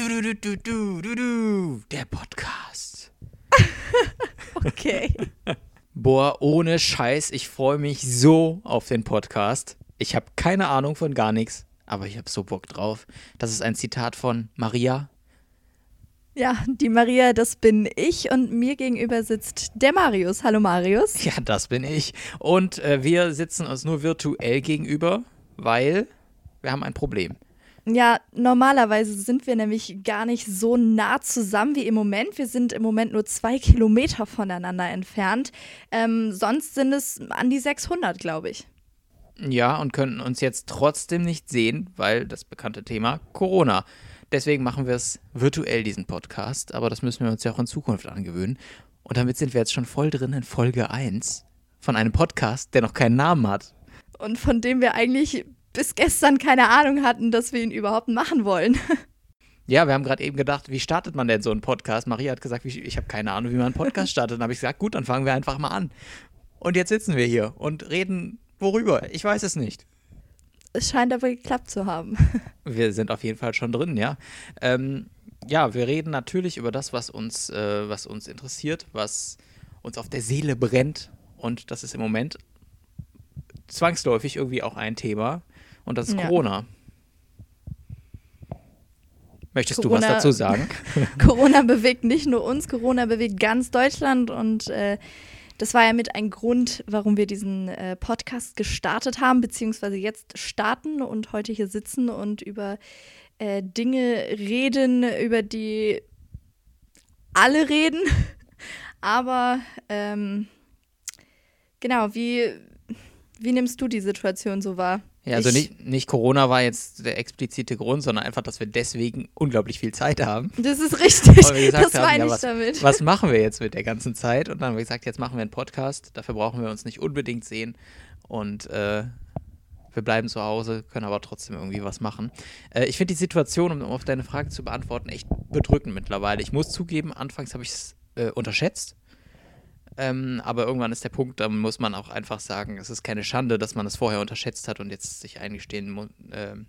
Du, du, du, du, du, du, der Podcast. Okay. Boah, ohne Scheiß, ich freue mich so auf den Podcast. Ich habe keine Ahnung von gar nichts, aber ich habe so Bock drauf. Das ist ein Zitat von Maria. Ja, die Maria, das bin ich und mir gegenüber sitzt der Marius. Hallo Marius. Ja, das bin ich. Und äh, wir sitzen uns nur virtuell gegenüber, weil wir haben ein Problem. Ja, normalerweise sind wir nämlich gar nicht so nah zusammen wie im Moment. Wir sind im Moment nur zwei Kilometer voneinander entfernt. Ähm, sonst sind es an die 600, glaube ich. Ja, und könnten uns jetzt trotzdem nicht sehen, weil das bekannte Thema Corona. Deswegen machen wir es virtuell, diesen Podcast. Aber das müssen wir uns ja auch in Zukunft angewöhnen. Und damit sind wir jetzt schon voll drin in Folge 1 von einem Podcast, der noch keinen Namen hat. Und von dem wir eigentlich bis gestern keine Ahnung hatten, dass wir ihn überhaupt machen wollen. Ja, wir haben gerade eben gedacht, wie startet man denn so einen Podcast? Maria hat gesagt, ich habe keine Ahnung, wie man einen Podcast startet. Dann habe ich gesagt, gut, dann fangen wir einfach mal an. Und jetzt sitzen wir hier und reden worüber? Ich weiß es nicht. Es scheint aber geklappt zu haben. Wir sind auf jeden Fall schon drin, ja. Ähm, ja, wir reden natürlich über das, was uns, äh, was uns interessiert, was uns auf der Seele brennt. Und das ist im Moment zwangsläufig irgendwie auch ein Thema. Und das ist Ja. Corona. Möchtest Corona- du was dazu sagen? Corona bewegt nicht nur uns, Corona bewegt ganz Deutschland und äh, das war ja mit ein Grund, warum wir diesen äh, Podcast gestartet haben, beziehungsweise jetzt starten und heute hier sitzen und über äh, Dinge reden, über die alle reden. Aber ähm, genau, wie, wie nimmst du die Situation so wahr? Ja, also Ich- nicht, nicht Corona war jetzt der explizite Grund, sondern einfach, dass wir deswegen unglaublich viel Zeit haben. Das ist richtig, das haben, meine ja, ich was, damit. was machen wir jetzt mit der ganzen Zeit? Und dann haben wir gesagt, jetzt machen wir einen Podcast. Dafür brauchen wir uns nicht unbedingt sehen. Und äh, wir bleiben zu Hause, können aber trotzdem irgendwie was machen. Äh, ich finde die Situation, um auf deine Frage zu beantworten, echt bedrückend mittlerweile. Ich muss zugeben, anfangs habe ich es äh, unterschätzt. Ähm, aber irgendwann ist der Punkt, da muss man auch einfach sagen, es ist keine Schande, dass man es vorher unterschätzt hat und jetzt sich eingestehen muss. Ähm,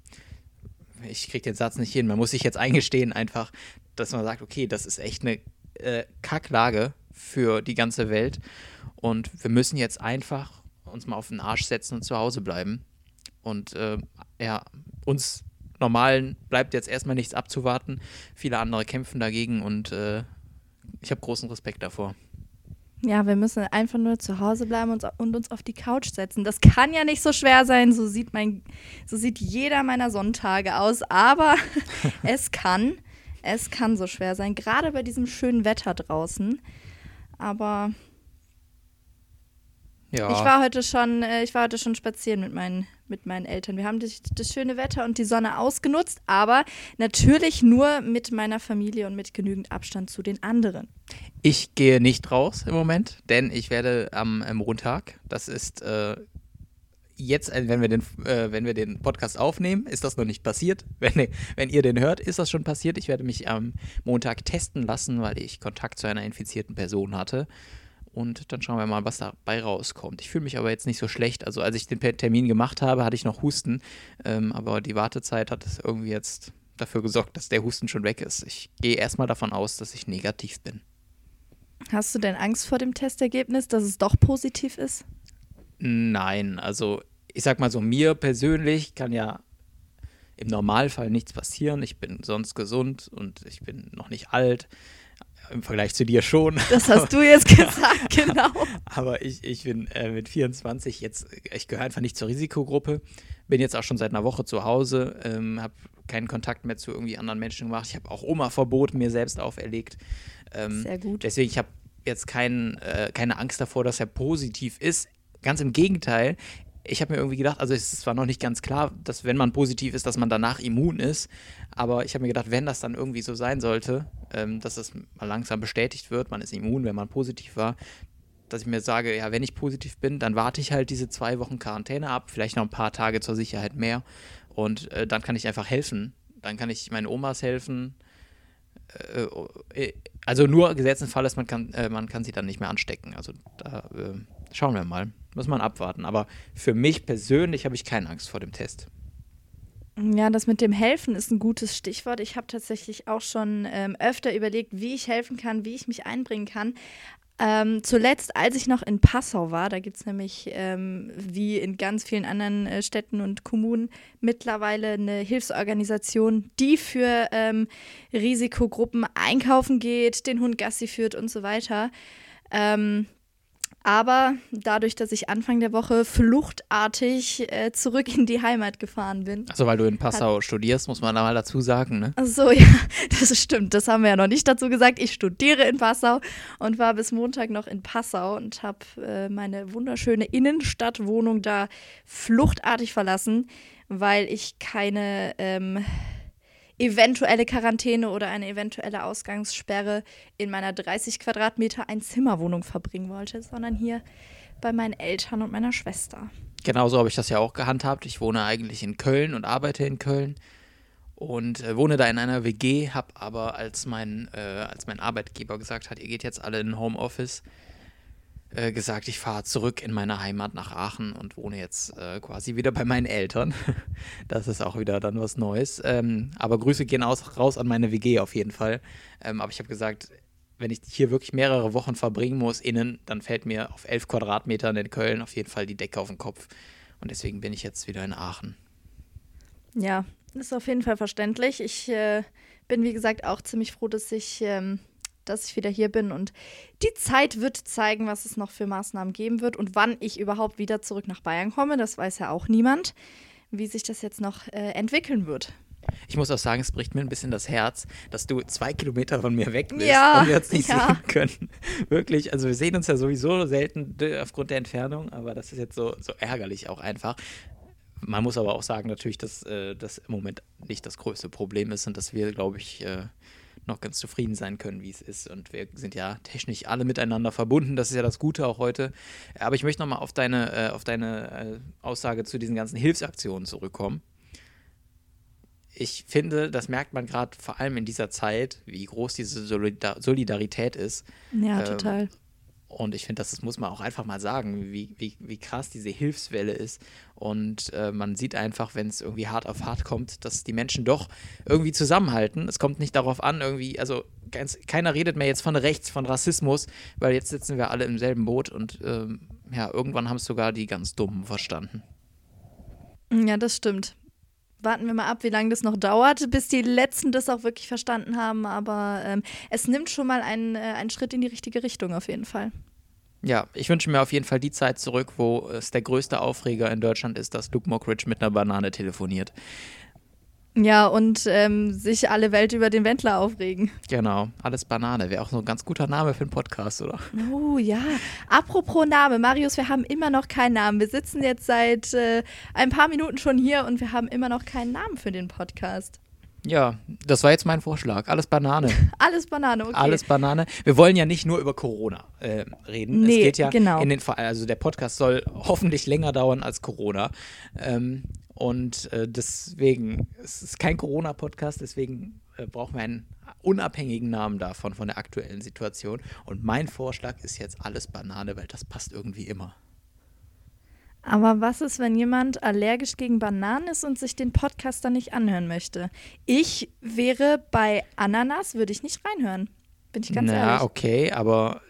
ich kriege den Satz nicht hin. Man muss sich jetzt eingestehen, einfach, dass man sagt, okay, das ist echt eine äh, Kacklage für die ganze Welt. Und wir müssen jetzt einfach uns mal auf den Arsch setzen und zu Hause bleiben. Und äh, ja, uns Normalen bleibt jetzt erstmal nichts abzuwarten. Viele andere kämpfen dagegen und äh, ich habe großen Respekt davor. Ja, wir müssen einfach nur zu Hause bleiben und, uns auf die Couch setzen. Das kann ja nicht so schwer sein. So sieht mein, so sieht jeder meiner Sonntage aus. Aber es kann, es kann so schwer sein. Gerade bei diesem schönen Wetter draußen. Aber Ja, ich war heute schon, äh, ich war heute schon spazieren mit meinen, mit meinen Eltern. Wir haben das, das schöne Wetter und die Sonne ausgenutzt, aber natürlich nur mit meiner Familie und mit genügend Abstand zu den anderen. Ich gehe nicht raus im Moment, denn ich werde am äh, Montag, das ist äh, jetzt, äh, wenn wir, den, äh, wenn wir den Podcast aufnehmen, ist das noch nicht passiert. Wenn, wenn ihr den hört, ist das schon passiert. Ich werde mich am Montag testen lassen, weil ich Kontakt zu einer infizierten Person hatte. Und dann schauen wir mal, was dabei rauskommt. Ich fühle mich aber jetzt nicht so schlecht. Also als ich den Termin gemacht habe, hatte ich noch Husten. Ähm, aber die Wartezeit hat es irgendwie jetzt dafür gesorgt, dass der Husten schon weg ist. Ich gehe erstmal davon aus, dass ich negativ bin. Hast du denn Angst vor dem Testergebnis, dass es doch positiv ist? Nein, also ich sag mal so, mir persönlich kann ja im Normalfall nichts passieren. Ich bin sonst gesund und ich bin noch nicht alt. Im Vergleich zu dir schon. Das hast du jetzt gesagt, genau. Aber ich, ich bin äh, mit 24 jetzt, ich gehöre einfach nicht zur Risikogruppe. Bin jetzt auch schon seit einer Woche zu Hause, ähm, habe keinen Kontakt mehr zu irgendwie anderen Menschen gemacht. Ich habe auch Oma-Verbot mir selbst auferlegt. Ähm, Sehr gut. Deswegen, ich habe jetzt kein, äh, keine Angst davor, dass er positiv ist. Ganz im Gegenteil. Ich habe mir irgendwie gedacht, also es zwar noch nicht ganz klar, dass wenn man positiv ist, dass man danach immun ist, aber ich habe mir gedacht, wenn das dann irgendwie so sein sollte, ähm, dass es mal langsam bestätigt wird, man ist immun, wenn man positiv war, dass ich mir sage, ja, wenn ich positiv bin, dann warte ich halt diese zwei Wochen Quarantäne ab, vielleicht noch ein paar Tage zur Sicherheit mehr und äh, dann kann ich einfach helfen. Dann kann ich meinen Omas helfen. Äh, äh, also nur gesetzten Fall ist, man kann, äh, man kann sie dann nicht mehr anstecken. Also da äh, schauen wir mal. Muss man abwarten. Aber für mich persönlich habe ich keine Angst vor dem Test. Ja, das mit dem Helfen ist ein gutes Stichwort. Ich habe tatsächlich auch schon ähm, öfter überlegt, wie ich helfen kann, wie ich mich einbringen kann. Ähm, zuletzt, als ich noch in Passau war, da gibt es nämlich, ähm, wie in ganz vielen anderen äh, Städten und Kommunen, mittlerweile eine Hilfsorganisation, die für ähm, Risikogruppen einkaufen geht, den Hund Gassi führt und so weiter. Aber dadurch, dass ich Anfang der Woche fluchtartig äh, zurück in die Heimat gefahren bin. Also weil du in Passau studierst, muss man da mal dazu sagen, ne? Ach so, ja, das stimmt. Das haben wir ja noch nicht dazu gesagt. Ich studiere in Passau und war bis Montag noch in Passau und habe äh, meine wunderschöne Innenstadtwohnung da fluchtartig verlassen, weil ich keine ähm, eventuelle Quarantäne oder eine eventuelle Ausgangssperre in meiner 30 Quadratmeter Einzimmerwohnung verbringen wollte, sondern hier bei meinen Eltern und meiner Schwester. Genauso habe ich das ja auch gehandhabt. Ich wohne eigentlich in Köln und arbeite in Köln und äh, wohne da in einer WG, habe aber als mein, äh, als mein Arbeitgeber gesagt hat, ihr geht jetzt alle in Homeoffice, äh, gesagt, ich fahre zurück in meine Heimat nach Aachen und wohne jetzt äh, quasi wieder bei meinen Eltern. das ist auch wieder dann was Neues. Ähm, aber Grüße gehen aus, raus an meine WG auf jeden Fall. Ähm, aber ich habe gesagt, wenn ich hier wirklich mehrere Wochen verbringen muss innen, dann fällt mir auf elf Quadratmetern in Köln auf jeden Fall die Decke auf den Kopf. Und deswegen bin ich jetzt wieder in Aachen. Ja, ist auf jeden Fall verständlich. Ich äh, bin, wie gesagt, auch ziemlich froh, dass ich ähm, dass ich wieder hier bin. Und die Zeit wird zeigen, was es noch für Maßnahmen geben wird und wann ich überhaupt wieder zurück nach Bayern komme. Das weiß ja auch niemand, wie sich das jetzt noch äh, entwickeln wird. Ich muss auch sagen, es bricht mir ein bisschen das Herz, dass du zwei Kilometer von mir weg bist ja, und wir uns nicht ja. sehen können. Wirklich, also wir sehen uns ja sowieso selten aufgrund der Entfernung, aber das ist jetzt so, so ärgerlich auch einfach. Man muss aber auch sagen natürlich, dass äh, das im Moment nicht das größte Problem ist und dass wir, glaube ich, äh, noch ganz zufrieden sein können, wie es ist. Und wir sind ja technisch alle miteinander verbunden. Das ist ja das Gute auch heute. Aber ich möchte nochmal auf deine, äh, auf deine äh, Aussage zu diesen ganzen Hilfsaktionen zurückkommen. Ich finde, das merkt man gerade vor allem in dieser Zeit, wie groß diese Solidar Solidarität ist. Ja, ähm, total. Und ich finde, das, muss man auch einfach mal sagen, wie, wie, wie krass diese Hilfswelle ist. Und äh, man sieht einfach, wenn es irgendwie hart auf hart kommt, dass die Menschen doch irgendwie zusammenhalten. Es kommt nicht darauf an, irgendwie, also ganz, keiner redet mehr jetzt von rechts, von Rassismus, weil jetzt sitzen wir alle im selben Boot und ähm, ja, irgendwann haben es sogar die ganz Dummen verstanden. Ja, das stimmt. Warten wir mal ab, wie lange das noch dauert, bis die Letzten das auch wirklich verstanden haben. Aber ähm, es nimmt schon mal einen, äh, einen Schritt in die richtige Richtung auf jeden Fall. Ja, ich wünsche mir auf jeden Fall die Zeit zurück, wo es der größte Aufreger in Deutschland ist, dass Luke Mockridge mit einer Banane telefoniert. Ja, und ähm, sich alle Welt über den Wendler aufregen. Genau, alles Banane. Wäre auch so ein ganz guter Name für einen Podcast, oder? Oh ja. Apropos Name, Marius, wir haben immer noch keinen Namen. Wir sitzen jetzt seit äh, ein paar Minuten schon hier und wir haben immer noch keinen Namen für den Podcast. Ja, das war jetzt mein Vorschlag. Alles Banane. Alles Banane, okay. Alles Banane. Wir wollen ja nicht nur über Corona äh, reden. Nee, es geht ja genau. in den also der Podcast soll hoffentlich länger dauern als Corona. Ähm, und äh, deswegen, es ist kein Corona-Podcast, deswegen äh, brauchen wir einen unabhängigen Namen davon, von der aktuellen Situation. Und mein Vorschlag ist jetzt alles Banane, weil das passt irgendwie immer. Aber was ist, wenn jemand allergisch gegen Bananen ist und sich den Podcast dann nicht anhören möchte? Ich wäre bei Ananas, würde ich nicht reinhören. Bin ich ganz Na, ehrlich. Ja, okay, aber,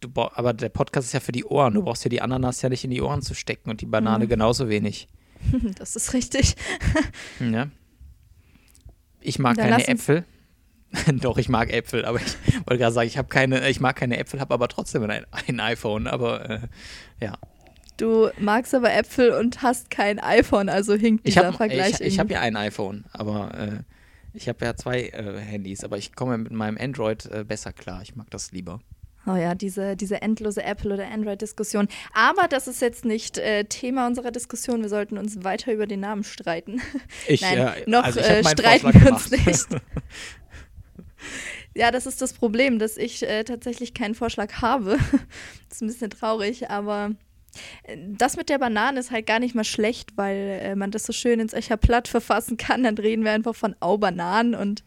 du, aber der Podcast ist ja für die Ohren. Du brauchst ja die Ananas ja nicht in die Ohren zu stecken und die Banane Mhm. genauso wenig. Das ist richtig. Ja. Ich mag Dann keine Äpfel. Doch, ich mag Äpfel, aber ich wollte gerade sagen, ich habe keine, ich mag keine Äpfel, habe aber trotzdem ein, ein iPhone. Aber äh, ja, Du magst aber Äpfel und hast kein iPhone, also hinkt ich dieser habe Vergleich. ich, ich hab irgendwie. ja ein iPhone, aber äh, ich habe ja zwei äh, Handys, aber ich komme mit meinem Android äh, besser klar. Ich mag das lieber. Oh ja, diese, diese endlose Apple- oder Android-Diskussion. Aber das ist jetzt nicht äh, Thema unserer Diskussion. Wir sollten uns weiter über den Namen streiten. Ich, Nein, äh, noch also äh, streiten wir uns nicht. Ja, das ist das Problem, dass ich äh, tatsächlich keinen Vorschlag habe. das ist ein bisschen traurig, aber äh, das mit der Banane ist halt gar nicht mal schlecht, weil äh, man das so schön ins Echerblatt verfassen kann. Dann reden wir einfach von Au-Bananen und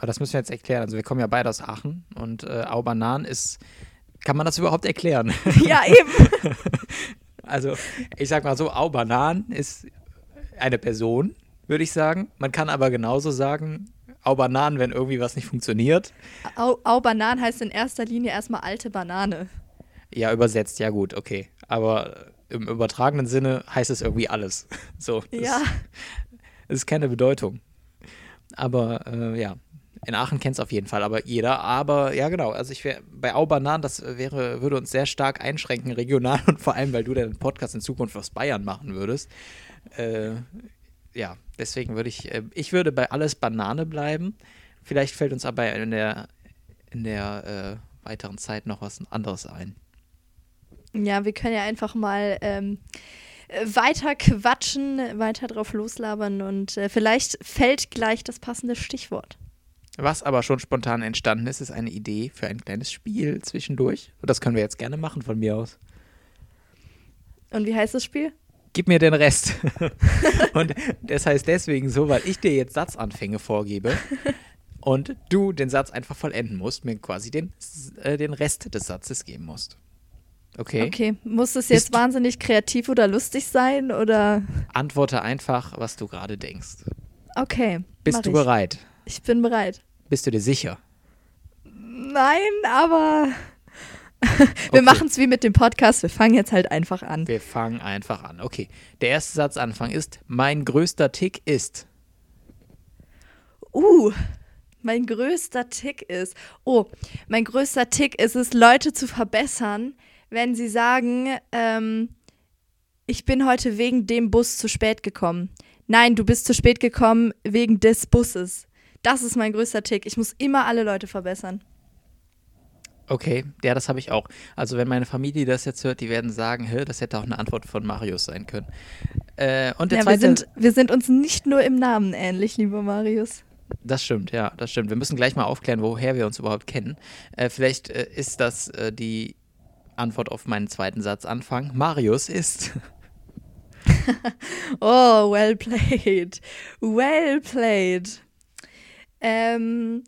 Aber das müssen wir jetzt erklären. Also wir kommen ja beide aus Aachen und äh, Aubanan ist, kann man das überhaupt erklären? ja, eben. Also ich sag mal so, Aubanan ist eine Person, würde ich sagen. Man kann aber genauso sagen, au Bananen, wenn irgendwie was nicht funktioniert. Au, au Bananen heißt in erster Linie erstmal alte Banane. Ja, übersetzt, ja gut, okay. Aber im übertragenen Sinne heißt es irgendwie alles. So. Das, Ja. Das ist keine Bedeutung. Aber äh, ja, in Aachen kennt es auf jeden Fall aber jeder. Aber ja, genau. Also ich wäre bei Au Bananen, das wäre, würde uns sehr stark einschränken, regional und vor allem, weil du deinen Podcast in Zukunft aus Bayern machen würdest. Äh, ja, deswegen würde ich, äh, ich würde bei alles Banane bleiben. Vielleicht fällt uns aber in der, in der äh, weiteren Zeit noch was anderes ein. Ja, wir können ja einfach mal ähm, äh, weiter quatschen, weiter drauf loslabern und äh, vielleicht fällt gleich das passende Stichwort. Was aber schon spontan entstanden ist, ist eine Idee für ein kleines Spiel zwischendurch. Und das können wir jetzt gerne machen von mir aus. Und wie heißt das Spiel? Gib mir den Rest. und das heißt deswegen so, weil ich dir jetzt Satzanfänge vorgebe und du den Satz einfach vollenden musst, mir quasi den, äh, den Rest des Satzes geben musst. Okay? Okay, muss es jetzt Bist- wahnsinnig kreativ oder lustig sein oder? Antworte einfach, was du gerade denkst. Okay. Bist du ich. bereit? Ich bin bereit. Bist du dir sicher? Nein, aber wir Okay. machen es wie mit dem Podcast. Wir fangen jetzt halt einfach an. Wir fangen einfach an. Okay. Der erste Satzanfang ist: Mein größter Tick ist. Uh, mein größter Tick ist. Oh, mein größter Tick ist es, Leute zu verbessern, wenn sie sagen, ähm, ich bin heute wegen dem Bus zu spät gekommen. Nein, du bist zu spät gekommen wegen des Busses. Das ist mein größter Tick. Ich muss immer alle Leute verbessern. Okay, ja, das habe ich auch. Also wenn meine Familie das jetzt hört, die werden sagen, Hä, das hätte auch eine Antwort von Marius sein können. Äh, und der Ja, wir, zweite, sind, wir sind uns nicht nur im Namen ähnlich, lieber Marius. das stimmt, ja, das stimmt. Wir müssen gleich mal aufklären, woher wir uns überhaupt kennen. Äh, vielleicht äh, ist das äh, die Antwort auf meinen zweiten Satzanfang. Marius ist. Oh, well played. Well played. Ähm.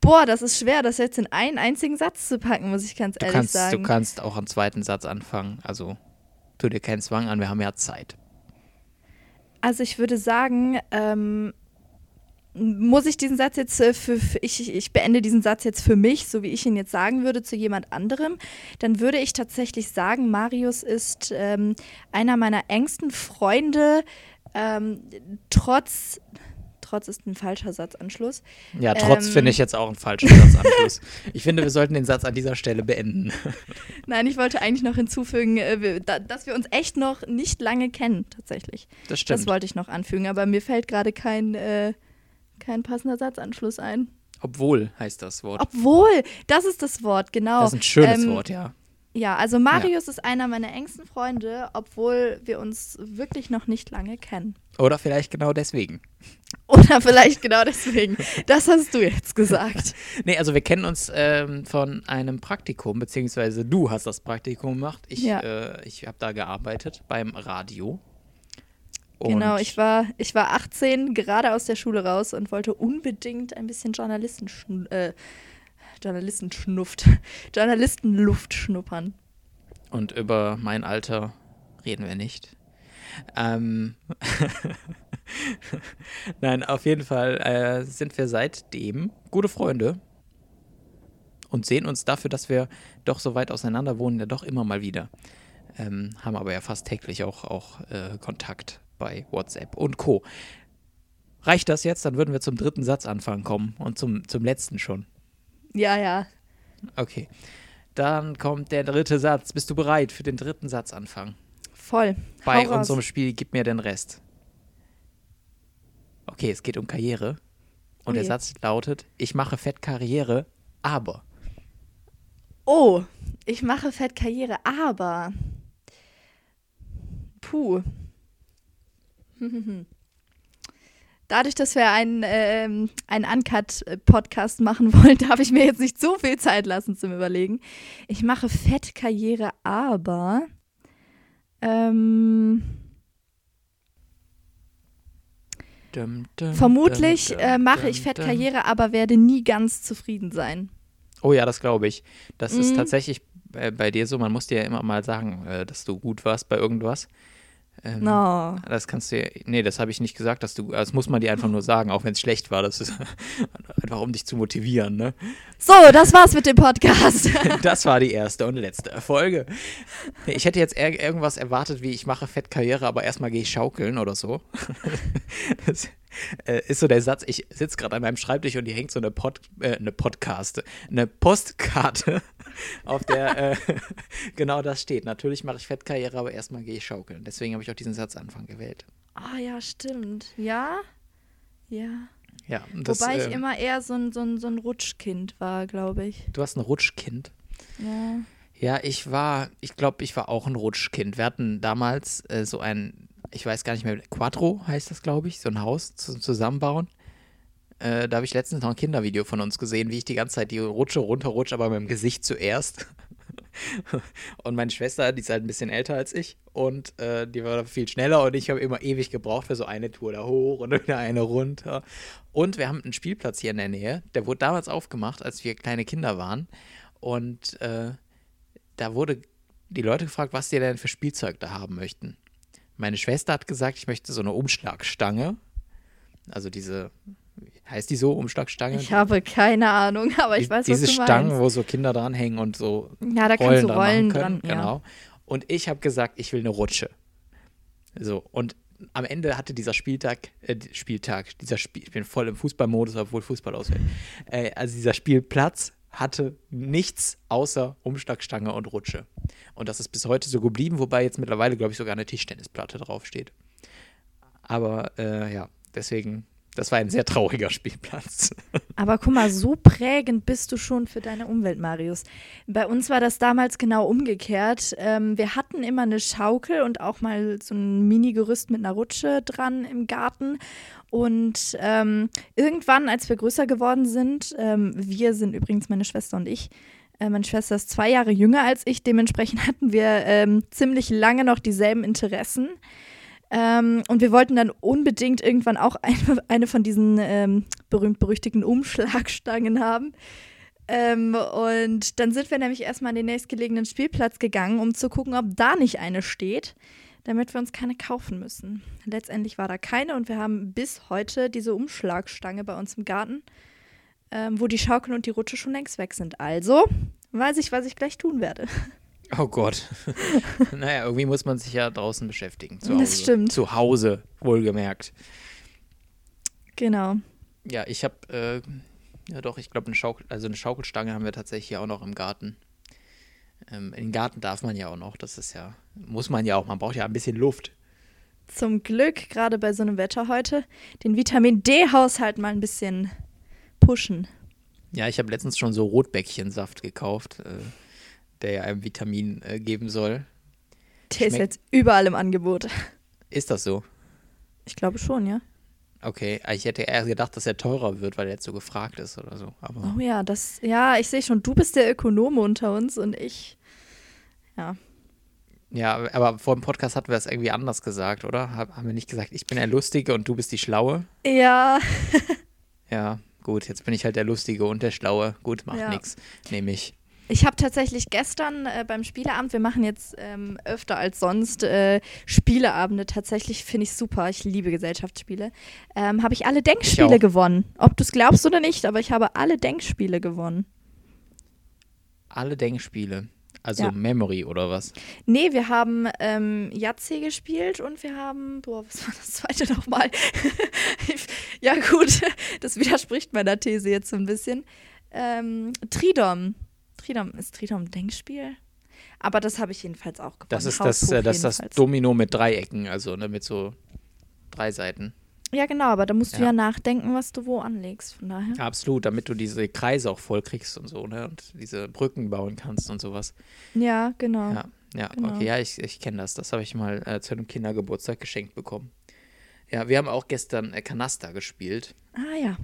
Boah, das ist schwer, das jetzt in einen einzigen Satz zu packen, muss ich ganz Du ehrlich kannst, sagen. du kannst auch einen zweiten Satz anfangen. Also tu dir keinen Zwang an, wir haben ja Zeit. Also ich würde sagen, ähm, muss ich diesen Satz jetzt äh, für, für ich, ich beende diesen Satz jetzt für mich, so wie ich ihn jetzt sagen würde zu jemand anderem, dann würde ich tatsächlich sagen, Marius ist ähm, einer meiner engsten Freunde, ähm, trotz, trotz ist ein falscher Satzanschluss. Ja, trotz Ähm. finde ich jetzt auch einen falschen Satzanschluss. ich finde, wir sollten den Satz an dieser Stelle beenden. Nein, ich wollte eigentlich noch hinzufügen, äh, dass wir uns echt noch nicht lange kennen, tatsächlich. Das stimmt. Das wollte ich noch anfügen, aber mir fällt gerade kein, äh, kein passender Satzanschluss ein. Obwohl heißt das Wort. Obwohl, das ist das Wort, genau. Das ist ein schönes Ähm, Wort, ja. Ja, also Marius ist einer meiner engsten Freunde, obwohl wir uns wirklich noch nicht lange kennen. Oder vielleicht genau deswegen. Oder vielleicht genau deswegen. Das hast du jetzt gesagt. Nee, also wir kennen uns ähm, von einem Praktikum, beziehungsweise du hast das Praktikum gemacht. Ich, Ja. äh, ich habe da gearbeitet beim Radio. Und Genau, ich war, ich war 18, gerade aus der Schule raus und wollte unbedingt ein bisschen Journalisten äh, Journalistenschnufft, Journalistenluft schnuppern. Und über mein Alter reden wir nicht. Ähm Nein, auf jeden Fall äh, sind wir seitdem gute Freunde und sehen uns dafür, dass wir doch so weit auseinander wohnen, ja doch immer mal wieder. Ähm, haben aber ja fast täglich auch, auch äh, Kontakt bei WhatsApp und Co. Reicht das jetzt? Dann würden wir zum dritten Satzanfang kommen und zum, zum letzten schon. Ja, ja. Okay. Dann kommt der dritte Satz. Bist du bereit für den dritten Satzanfang? Voll. Bei Hau raus. unserem Spiel Gib mir den Rest. Okay, es geht um Karriere. Und Oh der. Satz lautet: Ich mache fett Karriere, aber. Oh, ich mache fett Karriere, aber. Puh. Dadurch, dass wir einen, ähm, einen Uncut-Podcast machen wollen, darf ich mir jetzt nicht so viel Zeit lassen zum Überlegen. Ich mache fett Karriere, aber. Ähm, Dum, dum, vermutlich dum, äh, mache ich fett dum. Karriere, aber werde nie ganz zufrieden sein. Oh ja, das glaube ich. Das ist Mhm. tatsächlich äh, bei dir so. Man muss dir ja immer mal sagen, äh, dass du gut warst bei irgendwas. Ähm, No. Das kannst du, ja- nee, das habe ich nicht gesagt, dass du, das muss man dir einfach nur sagen, auch wenn es schlecht war. Das ist einfach, um dich zu motivieren, ne? So, das war's mit dem Podcast. Das war die erste und letzte Folge. Ich hätte jetzt irgendwas erwartet, wie ich mache Fettkarriere, aber erstmal gehe ich schaukeln oder so. Das äh, ist so der Satz, ich sitze gerade an meinem Schreibtisch und hier hängt so eine, Pod, äh, eine Podcast, eine Postkarte, auf der äh, genau das steht. Natürlich mache ich Fettkarriere, aber erstmal gehe ich schaukeln. Deswegen habe ich auch diesen Satzanfang gewählt. Ah ja, stimmt. Ja? Ja. Ja, das, Wobei ich ähm, immer eher so ein, so ein, so ein Rutschkind war, glaube ich. Du hast ein Rutschkind. Ja. Ja, ich war, ich glaube, ich war auch ein Rutschkind. Wir hatten damals äh, so ein, ich weiß gar nicht mehr, Quattro heißt das, glaube ich, so ein Haus zum Zusammenbauen. Äh, da habe ich letztens noch ein Kindervideo von uns gesehen, wie ich die ganze Zeit die Rutsche runterrutsche, aber mit dem Gesicht zuerst. und meine Schwester, die ist halt ein bisschen älter als ich und äh, die war viel schneller und ich habe immer ewig gebraucht für so eine Tour da hoch und wieder eine runter. Und wir haben einen Spielplatz hier in der Nähe, der wurde damals aufgemacht, als wir kleine Kinder waren. Und äh, da wurde die Leute gefragt, was die denn für Spielzeug da haben möchten. Meine Schwester hat gesagt, ich möchte so eine Umschlagstange. Also diese, heißt die so, Umschlagstange? Ich habe keine Ahnung, aber ich Die- weiß, Diese was du Stangen, meinst. wo so Kinder dranhängen und so Ja, da kannst Rollen du dran Rollen dran. Ja. Genau. Und ich habe gesagt, ich will eine Rutsche. So, und am Ende hatte dieser Spieltag, äh, Spieltag, dieser Spiel, ich bin voll im Fußballmodus, obwohl Fußball ausfällt. Äh, also dieser Spielplatz hatte nichts außer Umschlagstange und Rutsche. Und das ist bis heute so geblieben, wobei jetzt mittlerweile, glaube ich, sogar eine Tischtennisplatte draufsteht. Aber äh, ja, deswegen, das war ein sehr trauriger Spielplatz. Aber guck mal, so prägend bist du schon für deine Umwelt, Marius. Bei uns war das damals genau umgekehrt. Ähm, wir hatten immer eine Schaukel und auch mal so ein Mini-Gerüst mit einer Rutsche dran im Garten. Und ähm, irgendwann, als wir größer geworden sind, ähm, wir sind übrigens meine Schwester und ich, äh, meine Schwester ist zwei Jahre jünger als ich, dementsprechend hatten wir ähm, ziemlich lange noch dieselben Interessen. Ähm, und wir wollten dann unbedingt irgendwann auch eine, eine von diesen ähm, berühmt-berüchtigten Umschlagstangen haben. Ähm, und dann sind wir nämlich erstmal an den nächstgelegenen Spielplatz gegangen, um zu gucken, ob da nicht eine steht, damit wir uns keine kaufen müssen. Letztendlich war da keine und wir haben bis heute diese Umschlagstange bei uns im Garten, ähm, wo die Schaukel und die Rutsche schon längst weg sind. Also weiß ich, was ich gleich tun werde. Oh Gott. naja, irgendwie muss man sich ja draußen beschäftigen. Zu Hause. Das stimmt. Zu Hause, wohlgemerkt. Genau. Ja, ich habe, äh, ja doch, ich glaube, eine Schaukel, also eine Schaukelstange haben wir tatsächlich hier auch noch im Garten. Ähm, in den Garten darf man ja auch noch, das ist ja, muss man ja auch, man braucht ja ein bisschen Luft. Zum Glück, gerade bei so einem Wetter heute, den Vitamin D-Haushalt mal ein bisschen pushen. Ja, ich habe letztens schon so Rotbäckchensaft gekauft, äh, der ja einem Vitamin äh, geben soll. Der ist jetzt überall im Angebot. Ist das so? Ich glaube schon, ja. Okay, ich hätte eher gedacht, dass er teurer wird, weil er jetzt so gefragt ist oder so. Aber Oh ja, das, ja, ich sehe schon, du bist der Ökonome unter uns und ich, ja. Ja, aber vor dem Podcast hatten wir es irgendwie anders gesagt, oder? Hab- Haben wir nicht gesagt, ich bin der Lustige und du bist die Schlaue? Ja, Ja, gut, jetzt bin ich halt der Lustige und der Schlaue. Gut, macht Ja. nichts, nehme ich. Ich habe tatsächlich gestern äh, beim Spieleabend, wir machen jetzt ähm, öfter als sonst äh, Spieleabende, tatsächlich finde ich super, ich liebe Gesellschaftsspiele, ähm, habe ich alle Denkspiele auch. gewonnen. Ob du es glaubst oder nicht, aber ich habe alle Denkspiele gewonnen. Alle Denkspiele. Also Ja. Memory oder was? Nee, wir haben ähm, Yahtzee gespielt und wir haben, boah, was war das zweite nochmal? ja gut, das widerspricht meiner These jetzt so ein bisschen. Ähm, Tridom. Tridom, ist ein Denkspiel? Aber das habe ich jedenfalls auch gewonnen. Das ist das, äh, das, das. Domino mit Dreiecken, also ne, mit so drei Seiten. Ja genau, aber da musst du Ja. nachdenken, was du wo anlegst, von daher. Absolut, damit du diese Kreise auch voll kriegst und so, ne? Und diese Brücken bauen kannst und sowas. Ja, genau. Ja, ja, Genau. okay, ja, ich, ich kenne das. Das habe ich mal äh, zu einem Kindergeburtstag geschenkt bekommen. Ja, wir haben auch gestern äh, Kanaster gespielt. Ah ja.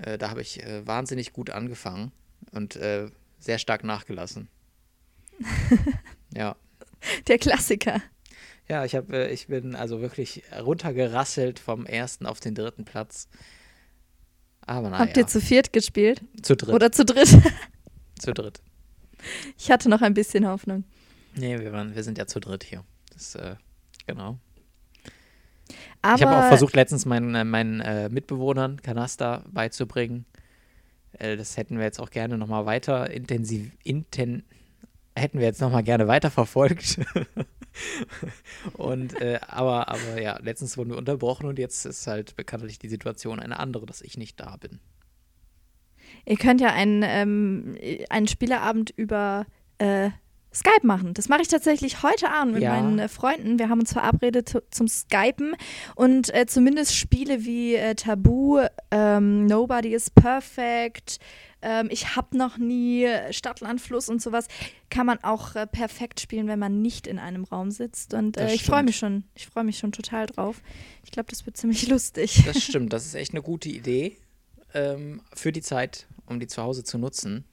Äh, da habe ich äh, wahnsinnig gut angefangen und äh, sehr stark nachgelassen. ja. Der Klassiker. Ja, ich habe, äh, ich bin also wirklich runtergerasselt vom ersten auf den dritten Platz. Aber naja, Habt ihr zu viert gespielt? zu dritt. Oder zu dritt? zu dritt. ich hatte noch ein bisschen Hoffnung. Nee, wir, waren, wir sind ja zu dritt hier. Das äh, genau. Aber ich habe auch versucht, letztens meinen, äh, meinen äh, Mitbewohnern Kanaster beizubringen. Äh, das hätten wir jetzt auch gerne nochmal weiter intensiv, inten, hätten wir jetzt nochmal gerne weiterverfolgt. und, äh, aber, aber ja, letztens wurden wir unterbrochen und jetzt ist halt bekanntlich die Situation eine andere, dass ich nicht da bin. Ihr könnt ja einen, ähm, einen Spieleabend über äh, Skype machen. Das mache ich tatsächlich heute Abend mit Ja. meinen äh, Freunden. Wir haben uns verabredet zu- zum Skypen und äh, zumindest Spiele wie äh, Tabu, ähm, Nobody is Perfect, ähm, ich habe noch nie äh, Stadt, Land, Fluss und sowas, kann man auch äh, perfekt spielen, wenn man nicht in einem Raum sitzt. Und äh, ich freue mich schon, ich freue mich schon total drauf. Ich glaube, das wird ziemlich lustig. Das stimmt, das ist echt eine gute Idee ähm, für die Zeit, um die zu Hause zu nutzen.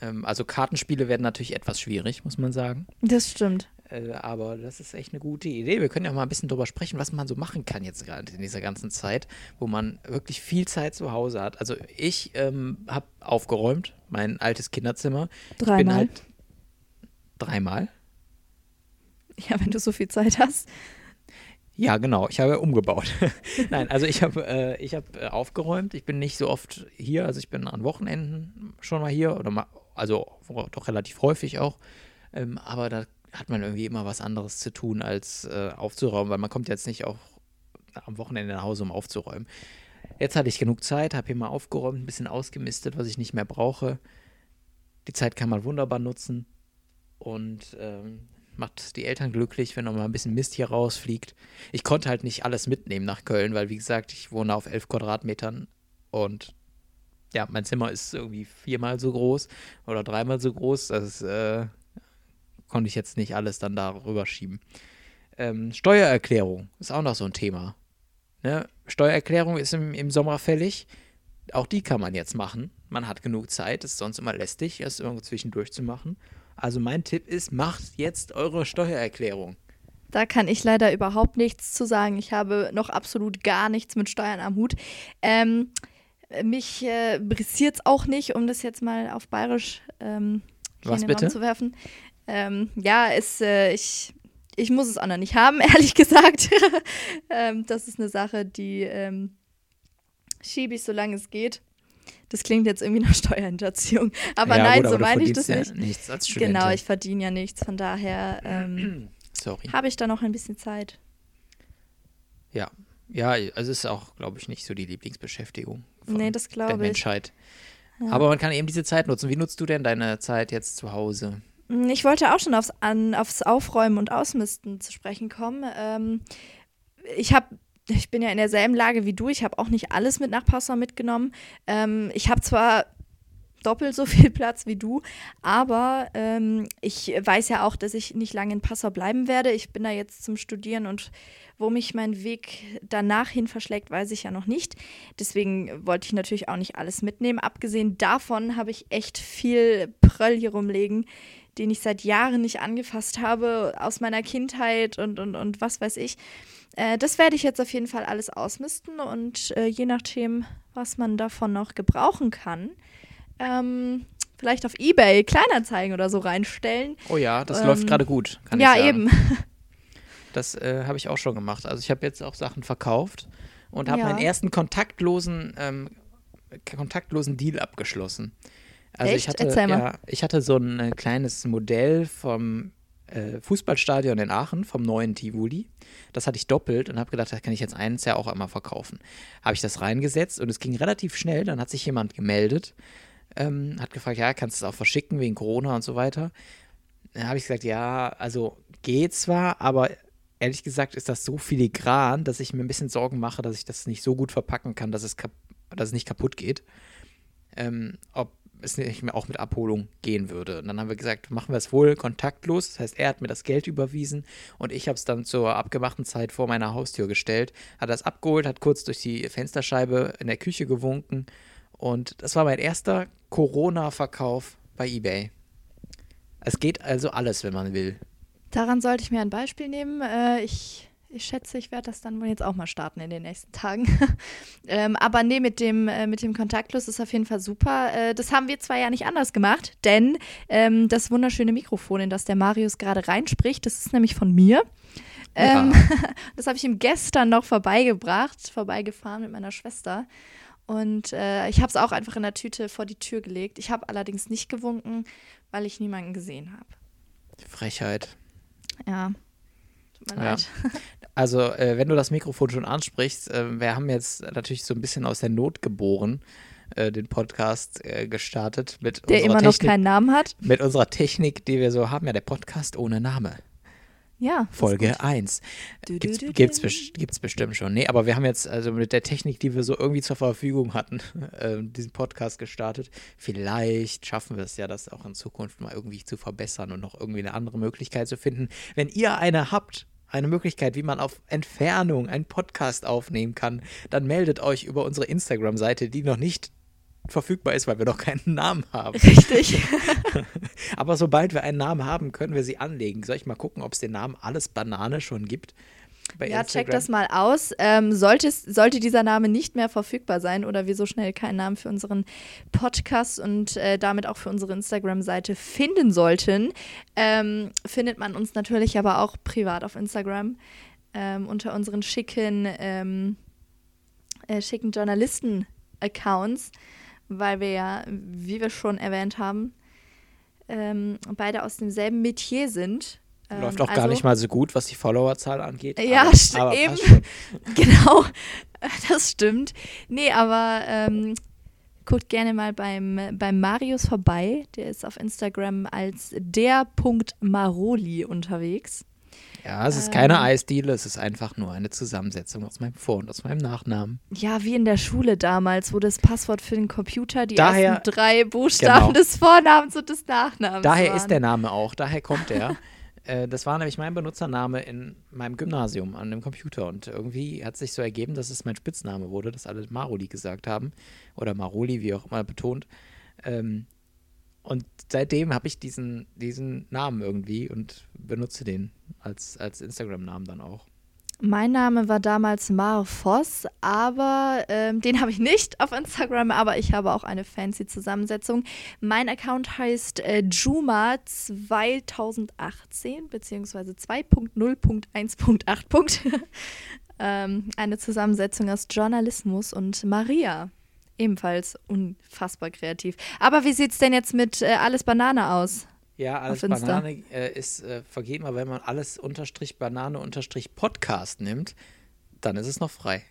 Ähm, also Kartenspiele werden natürlich etwas schwierig, muss man sagen. Das stimmt. Äh, aber das ist echt eine gute Idee. Wir können ja mal ein bisschen drüber sprechen, was man so machen kann jetzt gerade in dieser ganzen Zeit, wo man wirklich viel Zeit zu Hause hat. Also ich ähm, habe aufgeräumt, mein altes Kinderzimmer. Ich bin Dreimal. halt dreimal. Ja, wenn du so viel Zeit hast. Ja, genau. Ich habe umgebaut. Nein, also ich habe äh, ich hab, äh, aufgeräumt. Ich bin nicht so oft hier. Also ich bin an Wochenenden schon mal hier. Oder mal, also doch relativ häufig auch. Ähm, aber da hat man irgendwie immer was anderes zu tun, als äh, aufzuräumen, weil man kommt jetzt nicht auch am Wochenende nach Hause, um aufzuräumen. Jetzt hatte ich genug Zeit, habe hier mal aufgeräumt, ein bisschen ausgemistet, was ich nicht mehr brauche. Die Zeit kann man wunderbar nutzen und ähm, macht die Eltern glücklich, wenn noch mal ein bisschen Mist hier rausfliegt. Ich konnte halt nicht alles mitnehmen nach Köln, weil wie gesagt, ich wohne auf elf Quadratmetern und ja, mein Zimmer ist irgendwie viermal so groß oder dreimal so groß. Das äh, konnte ich jetzt nicht alles dann darüber schieben. Ähm, Steuererklärung ist auch noch so ein Thema. Ne? Steuererklärung ist im, im Sommer fällig. Auch die kann man jetzt machen. Man hat genug Zeit, ist sonst immer lästig, erst irgendwo zwischendurch zu machen. Also mein Tipp ist, macht jetzt eure Steuererklärung. Da kann ich leider überhaupt nichts zu sagen. Ich habe noch absolut gar nichts mit Steuern am Hut. Ähm, mich äh, brisiert es auch nicht, um das jetzt mal auf Bayerisch ähm, Was bitte? Zu werfen. Ähm, ja, es, äh, ich, ich muss es auch noch nicht haben, ehrlich gesagt. ähm, das ist eine Sache, die ähm, schiebe ich, solange es geht. Das klingt jetzt irgendwie nach Steuerhinterziehung. Aber Ja, nein, gut, so aber meine ich das nicht. Ja nichts als Studentin. Genau, ich verdiene ja nichts. Von daher ähm, habe ich da noch ein bisschen Zeit. Ja. Ja, also es ist auch, glaube ich, nicht so die Lieblingsbeschäftigung Nee, das der glaube ich. Menschheit. Ja. Aber man kann eben diese Zeit nutzen. Wie nutzt du denn deine Zeit jetzt zu Hause? Mm, Ich wollte auch schon aufs, an, aufs Aufräumen und Ausmisten zu sprechen kommen. Ähm, ich habe ich bin ja in derselben Lage wie du. Ich habe auch nicht alles mit nach Passau mitgenommen. Ähm, ich habe zwar doppelt so viel Platz wie du, aber ähm, ich weiß ja auch, dass ich nicht lange in Passau bleiben werde. Ich bin da jetzt zum Studieren und wo mich mein Weg danach hin verschlägt, weiß ich ja noch nicht. Deswegen wollte ich natürlich auch nicht alles mitnehmen. Abgesehen davon habe ich echt viel Pröll hier rumlegen, den ich seit Jahren nicht angefasst habe, aus meiner Kindheit und, und, und was weiß ich. Äh, das werde ich jetzt auf jeden Fall alles ausmisten und äh, je nachdem, was man davon noch gebrauchen kann, ähm, vielleicht auf Ebay Kleinanzeigen oder so reinstellen. Oh ja, das Ähm, läuft gerade gut. Ja, eben. Das äh, habe ich auch schon gemacht. Also ich habe jetzt auch Sachen verkauft und habe Ja. meinen ersten kontaktlosen, ähm, kontaktlosen Deal abgeschlossen. Also ich Echt? hatte, Erzähl mal. ja, ich hatte so ein äh, kleines Modell vom äh, Fußballstadion in Aachen, vom neuen Tivoli. Das hatte ich doppelt und habe gedacht, da kann ich jetzt eins ja auch einmal verkaufen. Habe ich das reingesetzt und es ging relativ schnell. Dann hat sich jemand gemeldet, ähm, hat gefragt, ja, kannst du es auch verschicken wegen Corona und so weiter. Dann habe ich gesagt, ja, also geht zwar, aber ehrlich gesagt ist das so filigran, dass ich mir ein bisschen Sorgen mache, dass ich das nicht so gut verpacken kann, dass es, kap dass es nicht kaputt geht. Ähm, ob es nicht mehr auch mit Abholung gehen würde. Und dann haben wir gesagt, machen wir es wohl kontaktlos. Das heißt, er hat mir das Geld überwiesen und ich habe es dann zur abgemachten Zeit vor meiner Haustür gestellt, hat das abgeholt, hat kurz durch die Fensterscheibe in der Küche gewunken und das war mein erster Corona-Verkauf bei eBay. Es geht also alles, wenn man will. Daran sollte ich mir ein Beispiel nehmen. Äh, ich, ich schätze, ich werde das dann wohl jetzt auch mal starten in den nächsten Tagen. ähm, aber nee, mit dem, äh, mit dem Kontaktlos ist auf jeden Fall super. Äh, das haben wir zwar ja nicht anders gemacht, denn ähm, das wunderschöne Mikrofon, in das der Marius gerade reinspricht, das ist nämlich von mir. Ähm, das habe ich ihm gestern noch vorbeigebracht, vorbeigefahren mit meiner Schwester. Und äh, ich habe es auch einfach in der Tüte vor die Tür gelegt. Ich habe allerdings nicht gewunken, weil ich niemanden gesehen habe. Frechheit. Ja. Tut mir Ja. leid. Also, äh, wenn du das Mikrofon schon ansprichst, äh, wir haben jetzt natürlich so ein bisschen aus der Not geboren, äh, den Podcast äh, gestartet mit Der immer noch Technik, keinen Namen hat. mit unserer Technik, die wir so haben, ja, der Podcast ohne Name. Ja. Folge gut. 1. Du, Gibt's, gibt's bestimmt schon. Nee, aber wir haben jetzt also mit der Technik, die wir so irgendwie zur Verfügung hatten, äh, diesen Podcast gestartet. Vielleicht schaffen wir es ja, das auch in Zukunft mal irgendwie zu verbessern und noch irgendwie eine andere Möglichkeit zu finden. Wenn ihr eine habt, eine Möglichkeit, wie man auf Entfernung einen Podcast aufnehmen kann, dann meldet euch über unsere Instagram-Seite, die noch nicht verfügbar ist, weil wir noch keinen Namen haben. Richtig. Aber sobald wir einen Namen haben, können wir sie anlegen. Soll ich mal gucken, ob es den Namen Alles Banane schon gibt? Bei Ja, check Instagram? das mal aus. Ähm, sollte, sollte dieser Name nicht mehr verfügbar sein oder wir so schnell keinen Namen für unseren Podcast und äh, damit auch für unsere Instagram-Seite finden sollten, ähm, findet man uns natürlich aber auch privat auf Instagram ähm, unter unseren schicken, ähm, äh, schicken Journalisten-Accounts, weil wir ja, wie wir schon erwähnt haben, ähm, beide aus demselben Metier sind. Ähm, Läuft auch gar also- nicht mal so gut, was die Followerzahl angeht. Ja, aber, aber eben. Genau, das stimmt. Nee, aber ähm, guckt gerne mal beim, beim Marius vorbei. Der ist auf Instagram als der.maroli unterwegs. Ja, es ist Ähm. keine Eisdiele, es ist einfach nur eine Zusammensetzung aus meinem Vor- und aus meinem Nachnamen. Ja, wie in der Schule damals, wo das Passwort für den Computer die Daher- ersten drei Buchstaben Genau. des Vornamens und des Nachnamens Daher waren. ist der Name auch, daher kommt er. Äh, Das war nämlich mein Benutzername in meinem Gymnasium an dem Computer. Und irgendwie hat sich so ergeben, dass es mein Spitzname wurde, dass alle Maroli gesagt haben. Oder Maroli, wie auch immer betont. Ähm, Und seitdem habe ich diesen, diesen Namen irgendwie und benutze den als, als Instagram-Namen dann auch. Mein Name war damals Mar Voss, aber ähm, den habe ich nicht auf Instagram, aber ich habe auch eine fancy Zusammensetzung. Mein Account heißt äh, Juma 2018 beziehungsweise 2.0.1.8. ähm, eine Zusammensetzung aus Journalismus und Maria. Ebenfalls unfassbar kreativ. Aber wie sieht es denn jetzt mit äh, Alles Banane aus? Ja, alles. Banane äh, ist äh, vergeben, aber wenn man alles unterstrich Banane unterstrich Podcast nimmt, dann ist es noch frei.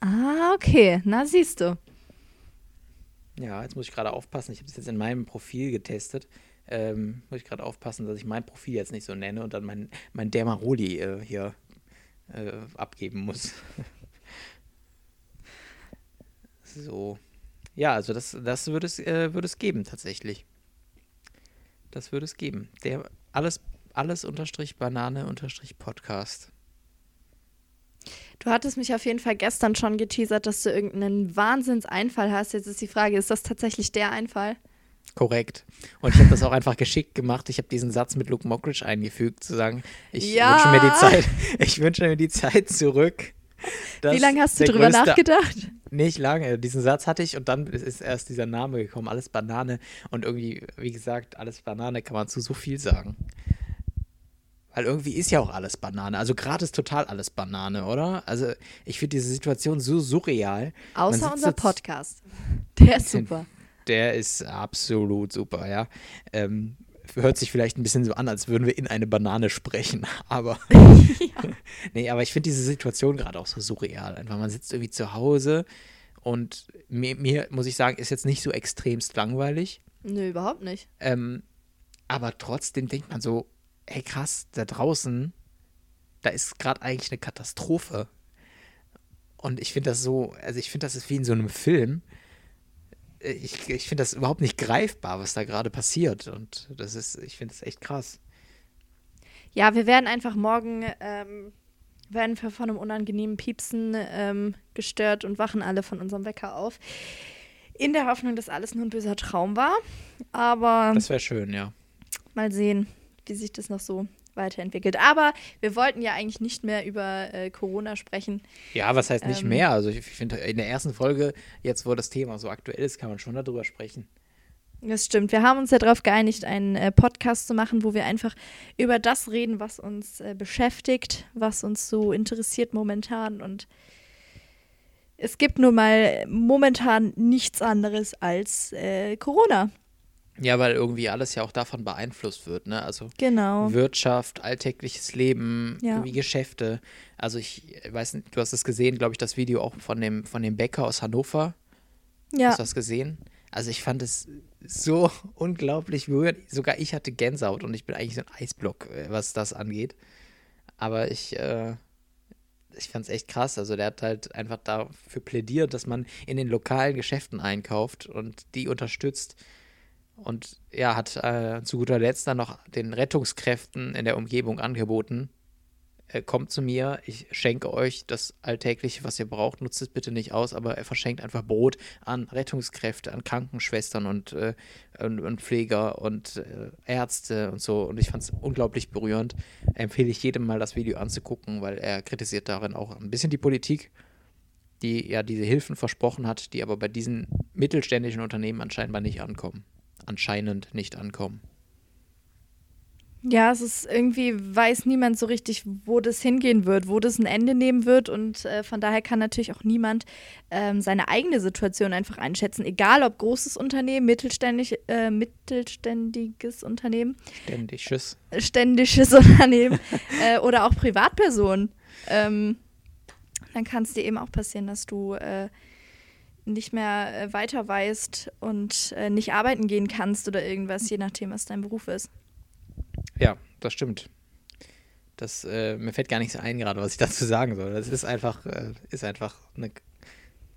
Ah, okay. Na, siehst du. Ja, jetzt muss ich gerade aufpassen. Ich habe das jetzt in meinem Profil getestet. Ähm, muss ich gerade aufpassen, dass ich mein Profil jetzt nicht so nenne und dann mein, mein Dermaroli äh, hier äh, abgeben muss. so. Ja, also das, das würde es, äh, würde es geben tatsächlich. Das würde es geben. Der alles, alles unterstrich Banane unterstrich Podcast. Du hattest mich auf jeden Fall gestern schon geteasert, dass du irgendeinen Wahnsinnseinfall hast. Jetzt ist die Frage, ist das tatsächlich der Einfall? Korrekt. Und ich habe das auch einfach geschickt gemacht. Ich habe diesen Satz mit Luke Mockridge eingefügt, zu sagen, ich Ja. wünsche mir die Zeit, ich wünsche mir die Zeit zurück. Wie lange hast du drüber nachgedacht? Nicht lange. Diesen Satz hatte ich und dann ist erst dieser Name gekommen, alles Banane. Und irgendwie, wie gesagt, alles Banane kann man zu so viel sagen. Weil irgendwie ist ja auch alles Banane. Also gerade ist total alles Banane, oder? Also ich finde diese Situation so surreal. Außer unser Podcast. Der ist super. Der ist absolut super, ja. Ähm, hört sich vielleicht ein bisschen so an, als würden wir in eine Banane sprechen, aber. nee, aber ich finde diese Situation gerade auch so surreal. Einfach, man sitzt irgendwie zu Hause und mir, mir, muss ich sagen, ist jetzt nicht so extremst langweilig. Nö, überhaupt nicht. Ähm, aber trotzdem denkt man so, ey krass, da draußen, da ist gerade eigentlich eine Katastrophe. Und ich finde das so, also ich finde, das ist wie in so einem Film. Ich, ich finde das überhaupt nicht greifbar, was da gerade passiert. Und das ist, ich finde das echt krass. Ja, wir werden einfach morgen, ähm, werden wir von einem unangenehmen Piepsen ähm, gestört und wachen alle von unserem Wecker auf. In der Hoffnung, dass alles nur ein böser Traum war. Aber Das wäre schön, ja. mal sehen, wie sich das noch so weiterentwickelt. Aber wir wollten ja eigentlich nicht mehr über äh, Corona sprechen. Ja, was heißt nicht Ähm. mehr? Also ich finde, in der ersten Folge, jetzt wo das Thema so aktuell ist, kann man schon darüber sprechen. Das stimmt. Wir haben uns ja darauf geeinigt, einen äh, Podcast zu machen, wo wir einfach über das reden, was uns äh, beschäftigt, was uns so interessiert momentan. Und es gibt nun mal momentan nichts anderes als äh, Corona. Ja, weil irgendwie alles ja auch davon beeinflusst wird, ne? Also Genau. Wirtschaft, alltägliches Leben, Ja. irgendwie Geschäfte. Also ich weiß nicht, du hast es gesehen, glaube ich, das Video auch von dem, von dem Bäcker aus Hannover. Ja. Hast du das gesehen? Also ich fand es so unglaublich berührend. Sogar ich hatte Gänsehaut und ich bin eigentlich so ein Eisblock, äh, was das angeht. Aber ich, äh, ich fand es echt krass. Also der hat halt einfach dafür plädiert, dass man in den lokalen Geschäften einkauft und die unterstützt. Und ja, hat äh, zu guter Letzt dann noch den Rettungskräften in der Umgebung angeboten, äh, kommt zu mir, ich schenke euch das Alltägliche, was ihr braucht, nutzt es bitte nicht aus, aber er verschenkt einfach Brot an Rettungskräfte, an Krankenschwestern und, äh, und, und Pfleger und äh, Ärzte und so. Und ich fand es unglaublich berührend. Empfehle ich jedem mal das Video anzugucken, weil er kritisiert darin auch ein bisschen die Politik, die ja diese Hilfen versprochen hat, die aber bei diesen mittelständischen Unternehmen anscheinend nicht ankommen. Anscheinend nicht ankommen. Ja, es ist irgendwie, weiß niemand so richtig, wo das hingehen wird, wo das ein Ende nehmen wird. Und äh, von daher kann natürlich auch niemand ähm, seine eigene Situation einfach einschätzen. Egal ob großes Unternehmen, mittelständig, äh, mittelständiges Unternehmen, Ständig. Tschüss. ständisches Unternehmen äh, oder auch Privatperson. Ähm, dann kann es dir eben auch passieren, dass du äh, nicht mehr äh, weiter weißt und äh, nicht arbeiten gehen kannst oder irgendwas, je nachdem, was dein Beruf ist. Ja, das stimmt. Das, äh, mir fällt gar nichts ein gerade, was ich dazu sagen soll. Das ist einfach, äh, ist einfach eine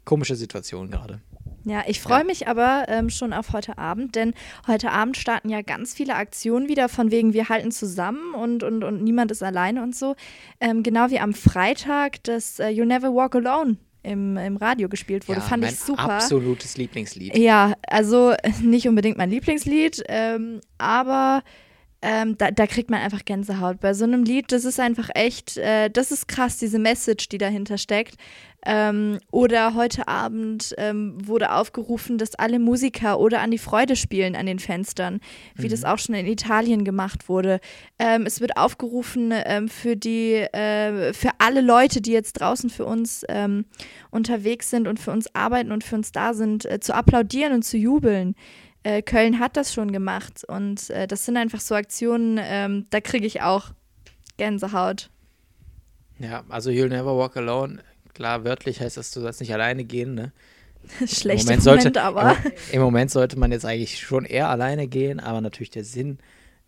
komische Situation gerade. Ja, ich freue Ja. mich aber ähm, schon auf heute Abend, denn heute Abend starten ja ganz viele Aktionen wieder, von wegen wir halten zusammen und, und, und niemand ist alleine und so. Ähm, genau wie am Freitag das äh, You Never Walk Alone im, im Radio gespielt wurde, ja, fand mein ich super. absolutes Lieblingslied. Ja, also nicht unbedingt mein Lieblingslied, ähm, aber ähm, da, da kriegt man einfach Gänsehaut. Bei so einem Lied, das ist einfach echt, äh, das ist krass, diese Message, die dahinter steckt. Ähm, oder heute Abend ähm, wurde aufgerufen, dass alle Musiker oder an die Freude spielen an den Fenstern, wie das auch schon in Italien gemacht wurde. Ähm, es wird aufgerufen ähm, für die, äh, für alle Leute, die jetzt draußen für uns ähm, unterwegs sind und für uns arbeiten und für uns da sind, äh, zu applaudieren und zu jubeln. Äh, Köln hat das schon gemacht und äh, das sind einfach so Aktionen, ähm, da kriege ich auch Gänsehaut. Ja, also You'll Never Walk Alone. Klar, wörtlich heißt das, du sollst nicht alleine gehen, ne? Schlechter Moment Moment, sollte, aber. Im, Im Moment sollte man jetzt eigentlich schon eher alleine gehen, aber natürlich der Sinn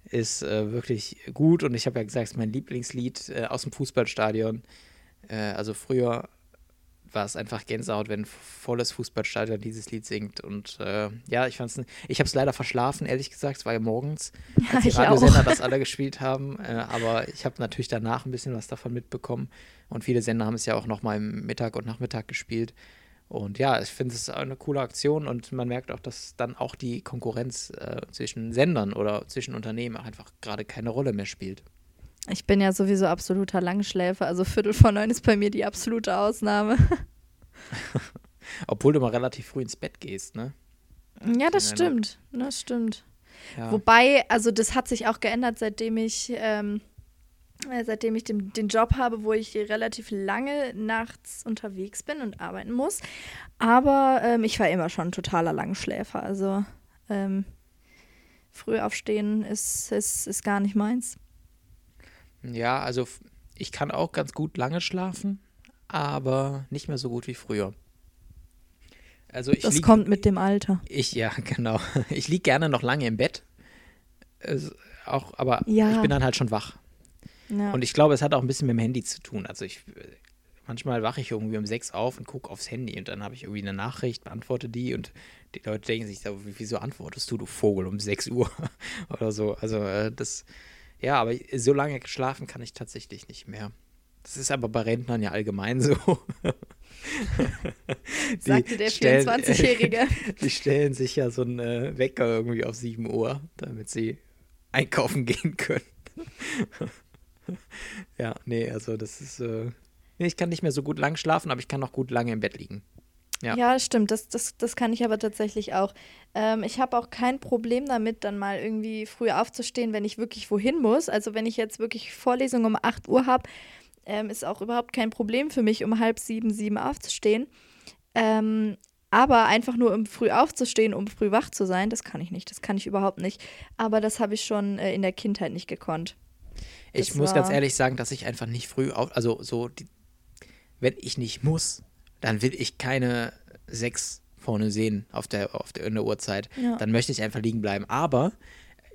ist äh, wirklich gut und ich habe ja gesagt, es ist mein Lieblingslied äh, aus dem Fußballstadion. Äh, also früher war es einfach Gänsehaut, wenn volles Fußballstadion dieses Lied singt. Und äh, ja, ich fand's, ich habe es leider verschlafen, ehrlich gesagt, es war ja morgens, Ja, als die ich Radiosender das alle gespielt haben, äh, aber ich habe natürlich danach ein bisschen was davon mitbekommen. Und viele Sender haben es ja auch noch mal im Mittag und Nachmittag gespielt. Und ja, ich finde es eine coole Aktion. Und man merkt auch, dass dann auch die Konkurrenz äh, zwischen Sendern oder zwischen Unternehmen einfach gerade keine Rolle mehr spielt. Ich bin ja sowieso absoluter Langschläfer, also Viertel vor neun ist bei mir die absolute Ausnahme. Obwohl du mal relativ früh ins Bett gehst, ne? Ja, das stimmt. Das stimmt. Ja. Wobei, also das hat sich auch geändert, seitdem ich, ähm, äh, seitdem ich den, den Job habe, wo ich relativ lange nachts unterwegs bin und arbeiten muss. Aber ähm, ich war immer schon ein totaler Langschläfer. Also ähm, früh aufstehen ist, ist, ist gar nicht meins. Ja, also ich kann auch ganz gut lange schlafen, aber nicht mehr so gut wie früher. Also ich Das lieg- kommt mit dem Alter. Ich, ja, genau. Ich liege gerne noch lange im Bett. Es, auch, aber Ja. ich bin dann halt schon wach. Ja. Und ich glaube, es hat auch ein bisschen mit dem Handy zu tun. Also ich manchmal wache ich irgendwie um sechs auf und gucke aufs Handy und dann habe ich irgendwie eine Nachricht, beantworte die und die Leute denken sich, so, wieso antwortest du, du Vogel, um 6 Uhr oder so. Also äh, das, ja, aber so lange schlafen kann ich tatsächlich nicht mehr. Das ist aber bei Rentnern ja allgemein so. Die Sagte der stellen- 24-Jährige. Die stellen sich ja so einen äh, Wecker irgendwie auf 7 Uhr, damit sie einkaufen gehen können. ja, nee, also das ist. Äh, nee, ich kann nicht mehr so gut lang schlafen, aber ich kann noch gut lange im Bett liegen. Ja, Ja, stimmt. Das, das, das kann ich aber tatsächlich auch. Ähm, ich habe auch kein Problem damit, dann mal irgendwie früh aufzustehen, wenn ich wirklich wohin muss. Also wenn ich jetzt wirklich Vorlesung um 8 Uhr habe, ähm, ist auch überhaupt kein Problem für mich, um halb sieben, sieben aufzustehen. Ähm, aber einfach nur um früh aufzustehen, um früh wach zu sein, das kann ich nicht. Das kann ich überhaupt nicht. Aber das habe ich schon äh, in der Kindheit nicht gekonnt. ich das muss ganz ehrlich sagen, dass ich einfach nicht früh auf, also so, die, wenn ich nicht muss, dann will ich keine sechs vorne sehen auf der, auf der, in der Uhrzeit. Ja. Dann möchte ich einfach liegen bleiben. Aber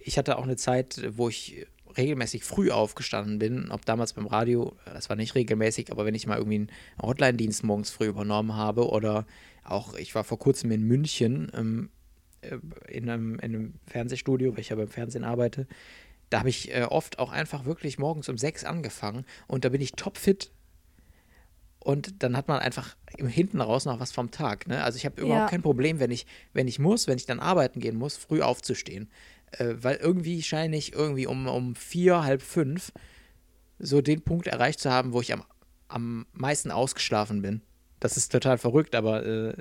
ich hatte auch eine Zeit, wo ich regelmäßig früh aufgestanden bin, ob damals beim Radio, das war nicht regelmäßig, aber wenn ich mal irgendwie einen Hotline-Dienst morgens früh übernommen habe oder auch, ich war vor kurzem in München ähm, äh, in, einem, in einem Fernsehstudio, weil ich ja beim Fernsehen arbeite, da habe ich äh, oft auch einfach wirklich morgens um sechs angefangen und da bin ich topfit und dann hat man einfach im hinten raus noch was vom Tag. Ne? Also ich habe überhaupt Ja. kein Problem, wenn ich, wenn ich muss, wenn ich dann arbeiten gehen muss, früh aufzustehen. Äh, weil irgendwie scheine ich irgendwie um, um vier, halb fünf so den Punkt erreicht zu haben, wo ich am, am meisten ausgeschlafen bin. Das ist total verrückt, aber äh,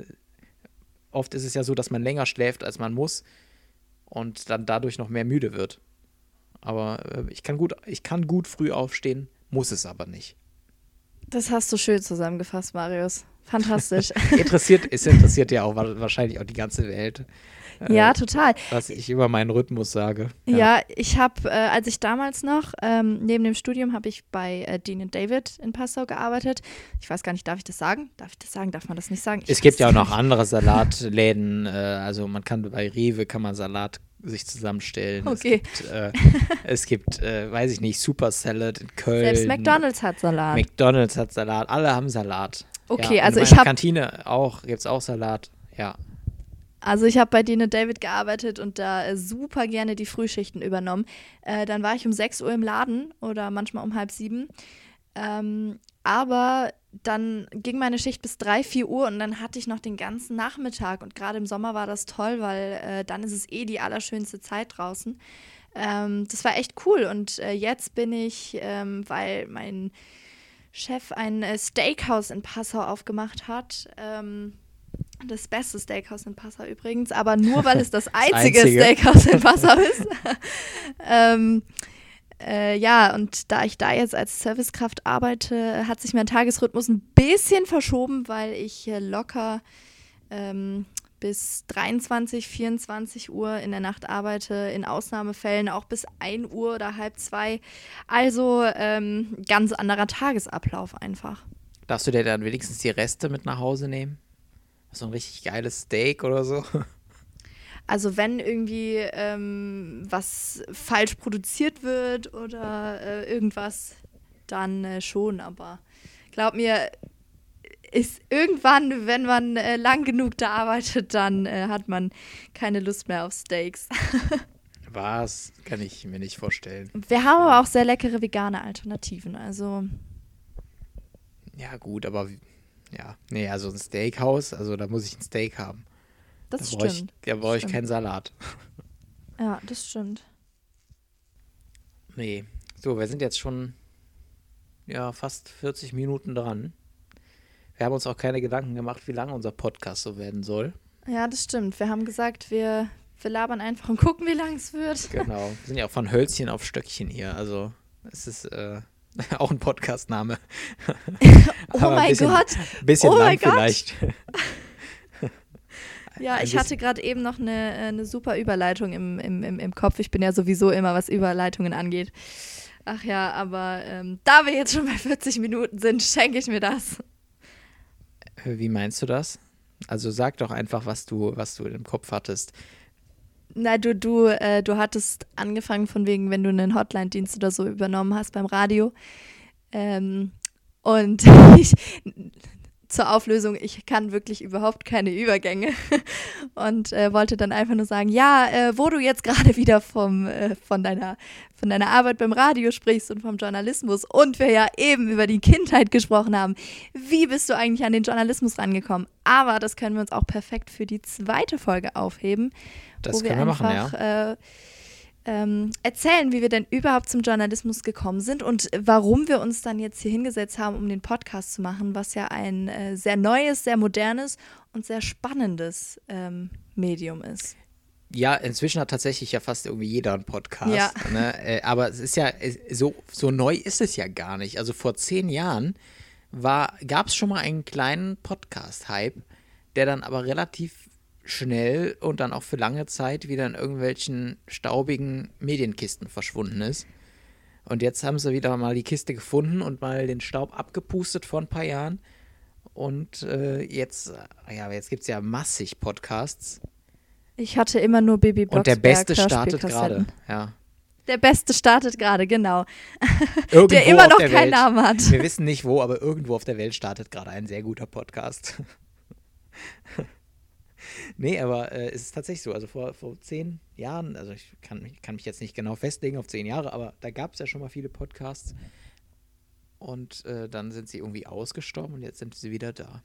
oft ist es ja so, dass man länger schläft, als man muss und dann dadurch noch mehr müde wird. Aber äh, ich kann gut, ich kann gut früh aufstehen, muss es aber nicht. Das hast du schön zusammengefasst, Marius. Fantastisch. Interessiert, es interessiert ja auch wa- wahrscheinlich auch die ganze Welt, ja, total. was ich über meinen Rhythmus sage. Ja, ich habe, äh, als ich damals noch, ähm, neben dem Studium, habe ich bei äh, Dean David in Passau gearbeitet. Ich weiß gar nicht, darf ich das sagen? Darf ich das sagen? Darf man das nicht sagen? Ich Es gibt ja auch noch andere Salatläden, äh, also man kann bei Rewe kann man Salat sich zusammenstellen. Okay. Es gibt, äh, es gibt äh, weiß ich nicht, Super Salad in Köln. Selbst McDonalds hat Salat. McDonalds hat Salat, alle haben Salat. Okay, ja, also in ich meiner hab- Kantine auch, gibt es auch Salat. Ja. Also ich habe bei Dean David gearbeitet und da äh, super gerne die Frühschichten übernommen. Äh, dann war ich um 6 Uhr im Laden oder manchmal um halb sieben. Ähm, aber dann ging meine Schicht bis 3, 4 Uhr und dann hatte ich noch den ganzen Nachmittag. Und gerade im Sommer war das toll, weil äh, dann ist es eh die allerschönste Zeit draußen. Ähm, das war echt cool. Und äh, jetzt bin ich, ähm, weil mein Chef ein äh, Steakhouse in Passau aufgemacht hat, ähm, das beste Steakhouse in Passau übrigens, aber nur weil es das einzige, einzige. Steakhouse in Passau ist. ähm, äh, ja, und da ich da jetzt als Servicekraft arbeite, hat sich mein Tagesrhythmus ein bisschen verschoben, weil ich äh, locker ähm, bis 23, 24 Uhr in der Nacht arbeite, in Ausnahmefällen auch bis 1 Uhr oder halb zwei. Also ähm, ganz anderer Tagesablauf einfach. Darfst du dir dann wenigstens die Reste mit nach Hause nehmen? So ein richtig geiles Steak oder so? Also wenn irgendwie ähm, was falsch produziert wird oder äh, irgendwas, dann äh, schon. Aber glaub mir, ist irgendwann, wenn man äh, lang genug da arbeitet, dann äh, hat man keine Lust mehr auf Steaks. Was? Kann ich mir nicht vorstellen. Wir haben aber auch sehr leckere vegane Alternativen. Also Ja, gut, aber ja. Nee, also ein Steakhouse, also da muss ich ein Steak haben. das da brauche ich, stimmt. da brauche ich Stimmt. keinen Salat. Ja, das stimmt. Nee. So, wir sind jetzt schon ja, fast 40 Minuten dran. Wir haben uns auch keine Gedanken gemacht, wie lange unser Podcast so werden soll. Ja, das stimmt. Wir haben gesagt, wir, wir labern einfach und gucken, wie lang es wird. Genau. Wir sind ja auch von Hölzchen auf Stöckchen hier. Also, es ist äh, auch ein Podcastname. Oh mein bisschen- Gott. Bisschen Oh lang mein Gott. vielleicht. Ja, ich hatte gerade eben noch eine, äh, eine super Überleitung im, im, im, im Kopf. Ich bin ja sowieso immer, was Überleitungen angeht. Ach ja, aber ähm, da wir jetzt schon bei 40 Minuten sind, schenke ich mir das. Wie meinst du das? Also sag doch einfach, was du, was du im Kopf hattest. Na, du, du, äh, du hattest angefangen von wegen, wenn du einen Hotline-Dienst oder so übernommen hast beim Radio. Ähm, und ich, zur Auflösung, ich kann wirklich überhaupt keine Übergänge und äh, wollte dann einfach nur sagen, ja, äh, wo du jetzt gerade wieder vom, äh, von, deiner, von deiner Arbeit beim Radio sprichst und vom Journalismus und wir ja eben über die Kindheit gesprochen haben, wie bist du eigentlich an den Journalismus rangekommen? Aber das können wir uns auch perfekt für die zweite Folge aufheben, Das wo wir wir machen, einfach ja. Äh, ähm, erzählen, wie wir denn überhaupt zum Journalismus gekommen sind und warum wir uns dann jetzt hier hingesetzt haben, um den Podcast zu machen, was ja ein äh, sehr neues, sehr modernes und sehr spannendes ähm, Medium ist. Ja, inzwischen hat tatsächlich ja fast irgendwie jeder einen Podcast. Ja. Ne? Äh, aber es ist ja, es- so, so neu ist es ja gar nicht. Also vor zehn Jahren gab es schon mal einen kleinen Podcast-Hype, der dann aber relativ schnell und dann auch für lange Zeit wieder in irgendwelchen staubigen Medienkisten verschwunden ist. Und jetzt haben sie wieder mal die Kiste gefunden und mal den Staub abgepustet vor ein paar Jahren. Und äh, jetzt, ja, jetzt gibt es ja massig Podcasts. Ich hatte immer nur Baby Und der Beste startet gerade. Ja. Der Beste startet gerade, genau. Irgendwo der immer noch der keinen Welt. Namen hat. Wir wissen nicht wo, aber irgendwo auf der Welt startet gerade ein sehr guter Podcast. nee, aber äh, es ist tatsächlich so. Also vor, vor zehn Jahren, also ich kann, mich- kann mich jetzt nicht genau festlegen auf zehn Jahre, aber da gab es ja schon mal viele Podcasts. Und äh, dann sind sie irgendwie ausgestorben und jetzt sind sie wieder da.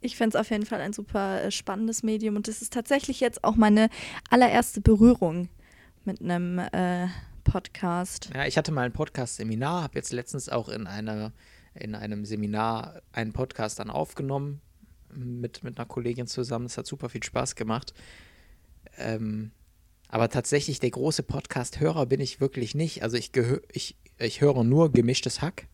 Ich finde es auf jeden Fall ein super äh, spannendes Medium und es ist tatsächlich jetzt auch meine allererste Berührung mit einem äh, Podcast. Ja, ich hatte mal ein Podcast-Seminar, habe jetzt letztens auch in, einer, in einem Seminar einen Podcast dann aufgenommen mit, mit einer Kollegin zusammen. Es hat super viel Spaß gemacht. Ähm, aber tatsächlich der große Podcast-Hörer bin ich wirklich nicht. Also ich, gehö ich, ich höre nur gemischtes Hack.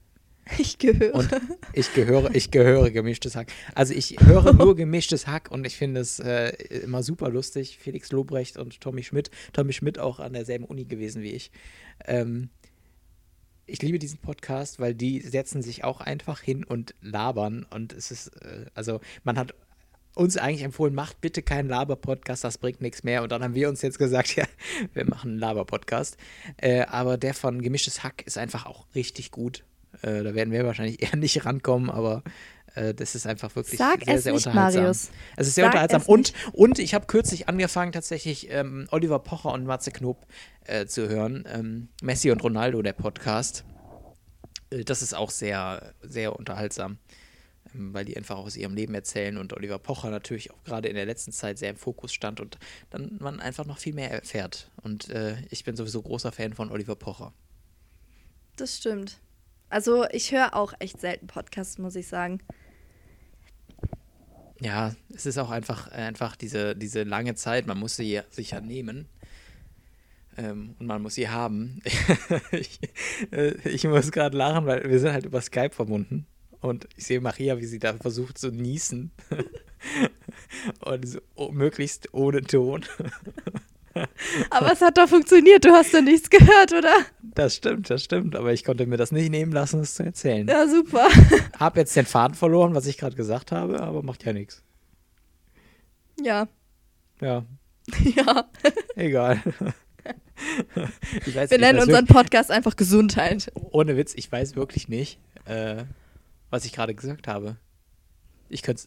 Ich gehöre. Und ich gehöre, ich gehöre gemischtes Hack. Also ich höre nur gemischtes Hack und ich finde es äh, immer super lustig. Felix Lobrecht und Tommy Schmidt. Tommy Schmidt auch an derselben Uni gewesen wie ich. Ähm, ich liebe diesen Podcast, weil die setzen sich auch einfach hin und labern. Und es ist, äh, also man hat uns eigentlich empfohlen, macht bitte keinen Laber-Podcast, das bringt nichts mehr. Und dann haben wir uns jetzt gesagt, ja, wir machen einen Laber-Podcast. Äh, aber der von Gemischtes Hack ist einfach auch richtig gut. Äh, da werden wir wahrscheinlich eher nicht rankommen, aber das ist einfach wirklich Sag sehr, sehr unterhaltsam. Marius. Es ist sehr Sag unterhaltsam. Und, und ich habe kürzlich angefangen, tatsächlich ähm, Oliver Pocher und Matze Knob äh, zu hören. Ähm, Messi und Ronaldo, der Podcast. Äh, das ist auch sehr, sehr unterhaltsam, ähm, weil die einfach aus ihrem Leben erzählen und Oliver Pocher natürlich auch gerade in der letzten Zeit sehr im Fokus stand und dann man einfach noch viel mehr erfährt. Und äh, ich bin sowieso großer Fan von Oliver Pocher. Das stimmt. Also ich höre auch echt selten Podcasts, muss ich sagen. Ja, es ist auch einfach, einfach diese, diese lange Zeit, man muss sie ja- sich ja nehmen. Ähm, und man muss sie haben. ich, äh, ich muss gerade lachen, weil wir sind halt über Skype verbunden. Und ich sehe Maria, wie sie da versucht zu niesen. und so, oh, möglichst ohne Ton. Aber es hat doch funktioniert. Du hast doch nichts gehört, oder? Das stimmt, das stimmt. Aber ich konnte mir das nicht nehmen lassen, es zu erzählen. Ja, super. Hab jetzt den Faden verloren, was ich gerade gesagt habe, aber macht ja nichts. Ja. Ja, Ja. egal. ich weiß, Wir ich nennen weiß unseren Podcast einfach Gesundheit. ohne Witz, ich weiß wirklich nicht, äh, was ich gerade gesagt habe. Ich könnte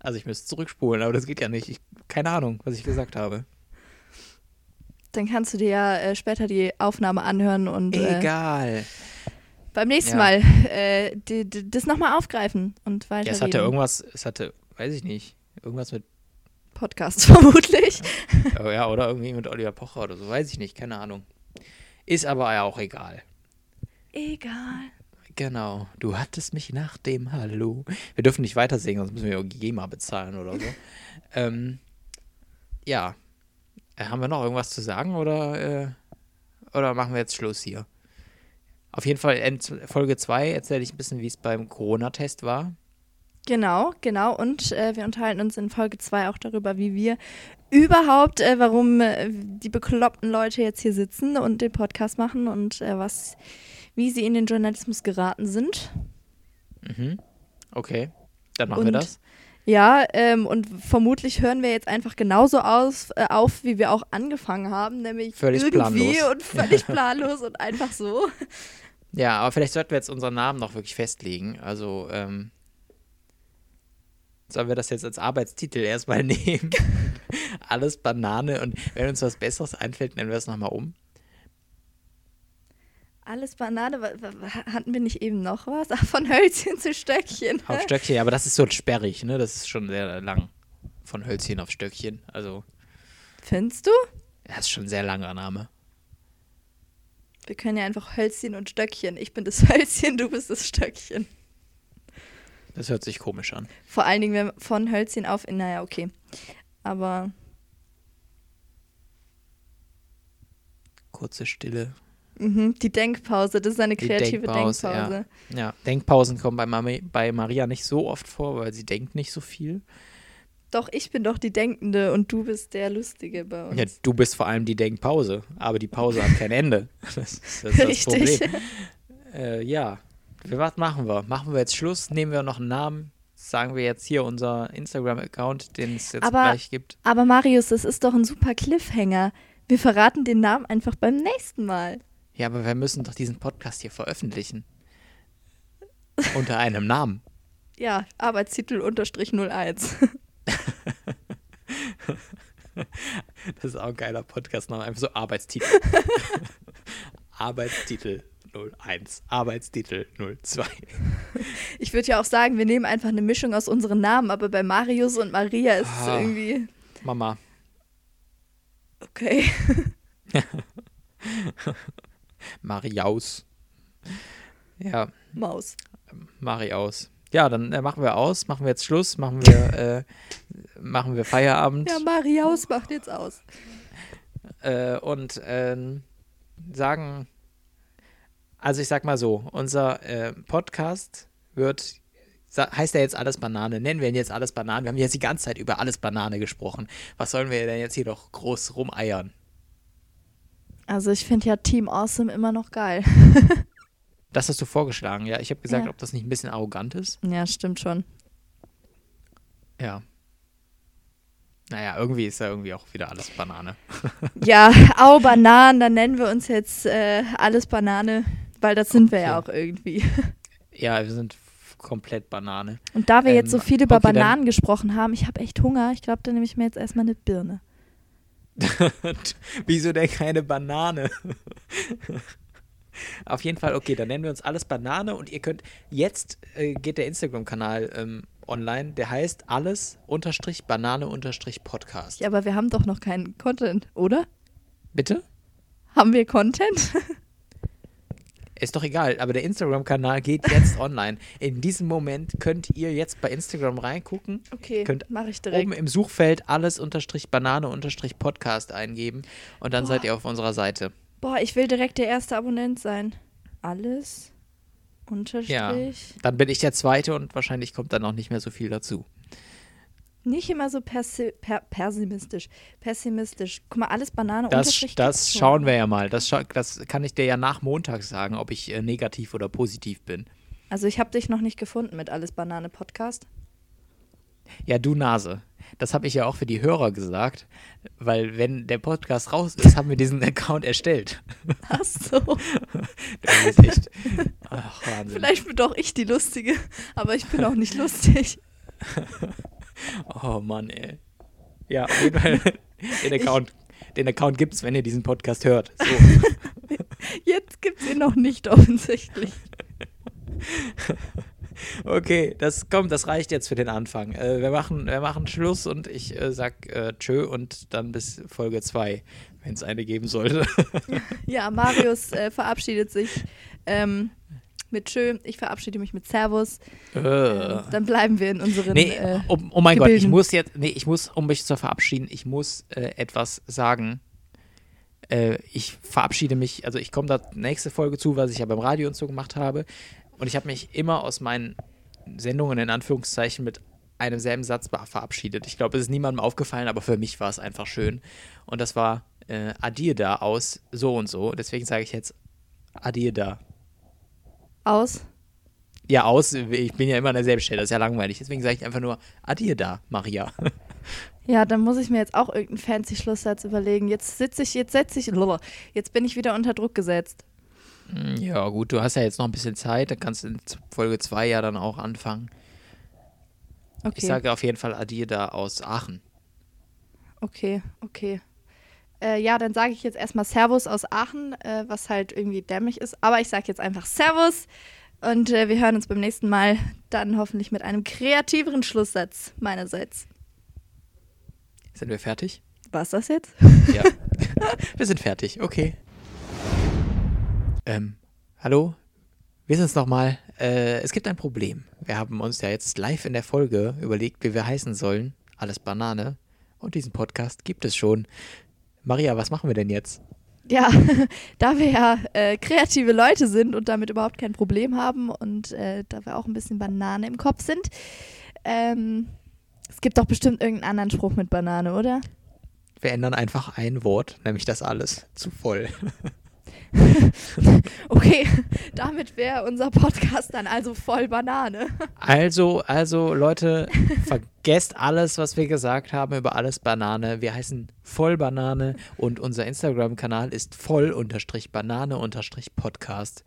also ich müsste zurückspulen, aber das geht ja nicht. Ich, keine Ahnung, was ich gesagt habe. Dann kannst du dir ja äh, später die Aufnahme anhören und äh, Egal. beim nächsten Ja. Mal äh, die, die, das nochmal aufgreifen und weiter Ja, es hatte irgendwas, es hatte, weiß ich nicht, irgendwas mit, Podcast vermutlich. oh ja, oder irgendwie mit Oliver Pocher oder so, weiß ich nicht, keine Ahnung. Ist aber ja auch egal. Egal. Genau, du hattest mich nach dem Hallo. Wir dürfen nicht weiter singen, sonst müssen wir GEMA bezahlen oder so. ähm, ja. Äh, haben wir noch irgendwas zu sagen oder, äh, oder machen wir jetzt Schluss hier? Auf jeden Fall in Folge 2 erzähle ich ein bisschen, wie es beim Corona-Test war. Genau, genau. Und äh, wir unterhalten uns in Folge 2 auch darüber, wie wir überhaupt, äh, warum äh, die bekloppten Leute jetzt hier sitzen und den Podcast machen und äh, was, wie sie in den Journalismus geraten sind. Mhm. Okay, dann machen wir Und- das. Ja, ähm, und vermutlich hören wir jetzt einfach genauso aus, äh, auf, wie wir auch angefangen haben, nämlich Völlig irgendwie planlos. und völlig planlos und einfach so. Ja, aber vielleicht sollten wir jetzt unseren Namen noch wirklich festlegen. Also, ähm, sollen wir das jetzt als Arbeitstitel erstmal nehmen? Alles Banane und wenn uns was Besseres einfällt, nennen wir es nochmal um. Alles Banane, hatten wir nicht eben noch was? Ach, von Hölzchen zu Stöckchen. Auf Stöckchen, aber das ist so sperrig, ne? Das ist schon sehr lang. Von Hölzchen auf Stöckchen. Also, Findest du? das ist schon ein sehr langer Name. Wir können ja einfach Hölzchen und Stöckchen. Ich bin das Hölzchen, du bist das Stöckchen. Das hört sich komisch an. Vor allen Dingen wenn von Hölzchen auf, naja, okay. Aber Kurze Stille. Mhm, die Denkpause, das ist eine Die kreative Denkpause, Denkpause. Ja, Denkpausen kommen bei, Mami, bei Maria nicht so oft vor, weil sie denkt nicht so viel. Doch, ich bin doch die Denkende und du bist der Lustige bei uns. Ja, du bist vor allem die Denkpause, aber die Pause hat kein Ende. Das ist das, ist das Richtig. Problem. Äh, ja, was machen wir? Machen wir jetzt Schluss? Nehmen wir noch einen Namen? Sagen wir jetzt hier unser Instagram-Account, den es jetzt Aber- gleich gibt. Aber Marius, das ist doch ein super Cliffhanger. Wir verraten den Namen einfach beim nächsten Mal. Ja, aber wir müssen doch diesen Podcast hier veröffentlichen. Unter einem Namen. Ja, Arbeitstitel unterstrich 01. Das ist auch ein geiler Podcast-Name. Einfach so Arbeitstitel. Arbeitstitel 01. Arbeitstitel 02. Ich würde ja auch sagen, wir nehmen einfach eine Mischung aus unseren Namen, aber bei Marius und Maria ist es Ah. irgendwie Mama. okay. Mariaus. Ja, Maus. Mariaus. Ja, dann äh, machen wir aus, machen wir jetzt Schluss, machen wir, äh, machen wir Feierabend Ja, Mariaus macht jetzt aus. äh, und ähm, sagen, also ich sag mal so, unser äh, Podcast wird, heißt ja jetzt alles Banane, nennen wir ihn jetzt alles Banane. Wir haben jetzt die ganze Zeit über alles Banane gesprochen. Was sollen wir denn jetzt hier noch groß rumeiern? Also ich finde ja Team Awesome immer noch geil. Das hast du vorgeschlagen, ja. Ich habe gesagt, Ja. ob das nicht ein bisschen arrogant ist. Ja, stimmt schon. Ja. Naja, irgendwie ist ja irgendwie auch wieder alles Banane. Ja, au Bananen, dann nennen wir uns jetzt äh, alles Banane, weil das sind wir ja auch irgendwie. Ja, wir sind komplett Banane. Und da wir jetzt Ähm, so viel über okay, Bananen gesprochen haben, ich habe echt Hunger. Ich glaube, dann nehme ich mir jetzt erstmal eine Birne. Wieso denn keine Banane? Auf jeden Fall, okay, dann nennen wir uns alles Banane und ihr könnt, jetzt äh, geht der Instagram-Kanal ähm, online, der heißt alles unterstrich Banane unterstrich Podcast. Ja, aber wir haben doch noch keinen Content, oder? Bitte? Haben wir Content? Ist doch egal, aber der Instagram-Kanal geht jetzt online. In diesem Moment könnt ihr jetzt bei Instagram reingucken, Okay, Könnt mache ich direkt. oben im Suchfeld alles unterstrich Banane unterstrich Podcast eingeben und dann Boah. seid ihr auf unserer Seite. Boah, ich will direkt der erste Abonnent sein. Alles unterstrich. Dann bin ich der Zweite und wahrscheinlich kommt dann auch nicht mehr so viel dazu. Nicht immer so persi per pessimistisch. Pessimistisch. Guck mal, alles Banane Das, das schauen wir ja mal. Das, das kann ich dir ja nach Montag sagen, ob ich äh, negativ oder positiv bin. Also ich habe dich noch nicht gefunden mit Alles Banane Podcast. Ja, du Nase. Das habe ich ja auch für die Hörer gesagt, weil wenn der Podcast raus ist, haben wir diesen Account erstellt. Ach so. Das ist echt. Ach, Wahnsinn. Vielleicht bin doch ich die Lustige, aber ich bin auch nicht lustig. Oh Mann, ey. Ja, auf jeden Fall. Den Account, den Account gibt's, wenn ihr diesen Podcast hört. So. Jetzt gibt's ihn noch nicht offensichtlich. Okay, das kommt, das reicht jetzt für den Anfang. Äh, wir, machen, wir machen Schluss und ich äh, sag äh, tschö und dann bis Folge 2, wenn es eine geben sollte. Ja, Marius äh, verabschiedet sich ähm, mit Tschö. Ich verabschiede mich mit Servus. äh. Ähm, dann bleiben wir in unseren. Nee, äh, oh, oh mein Gott, ich Gebilden. muss jetzt, nee, ich muss, um mich zu verabschieden, ich muss äh, etwas sagen. Äh, ich verabschiede mich, also ich komme da nächste Folge zu, was ich ja beim Radio und so gemacht habe. Und ich habe mich immer aus meinen Sendungen in Anführungszeichen mit einem selben Satz verabschiedet. Ich glaube, es ist niemandem aufgefallen, aber für mich war es einfach schön. Und das war äh, Adir da aus so und so. Deswegen sage ich jetzt Adir da. Aus. Ja, aus, ich bin ja immer an derselben Stelle, das ist ja langweilig. Deswegen sage ich einfach nur Adir da, Maria. Ja, dann muss ich mir jetzt auch irgendeinen fancy Schlusssatz überlegen. Jetzt sitze ich, jetzt setze ich, jetzt bin ich wieder unter Druck gesetzt. Mm, Ja, gut, du hast ja jetzt noch ein bisschen Zeit, dann kannst du in Folge 2 ja dann auch anfangen. Okay. Ich sage auf jeden Fall Adir da aus Aachen. Okay, okay. Äh, ja, dann sage ich jetzt erstmal Servus aus Aachen, äh, was halt irgendwie dämlich ist. Aber ich sage jetzt einfach Servus und äh, wir hören uns beim nächsten Mal dann hoffentlich mit einem kreativeren Schlusssatz meinerseits. Sind wir fertig? War's das jetzt? Ja. wir sind fertig, okay. Ähm, hallo? wir sind es nochmal. Äh, es gibt ein Problem. Wir haben uns ja jetzt live in der Folge überlegt, wie wir heißen sollen. Alles Banane. Und diesen Podcast gibt es schon. Maria, was machen wir denn jetzt? Ja, da wir ja äh, kreative Leute sind und damit überhaupt kein Problem haben und äh, da wir auch ein bisschen Banane im Kopf sind, ähm, es gibt doch bestimmt irgendeinen anderen Spruch mit Banane, oder? Wir ändern einfach ein Wort, nämlich das alles zu voll. okay, damit wäre unser Podcast dann also voll Banane. Also, also Leute, vergesst alles, was wir gesagt haben über alles Banane. Wir heißen voll Banane und unser Instagram-Kanal ist voll Banane Podcast.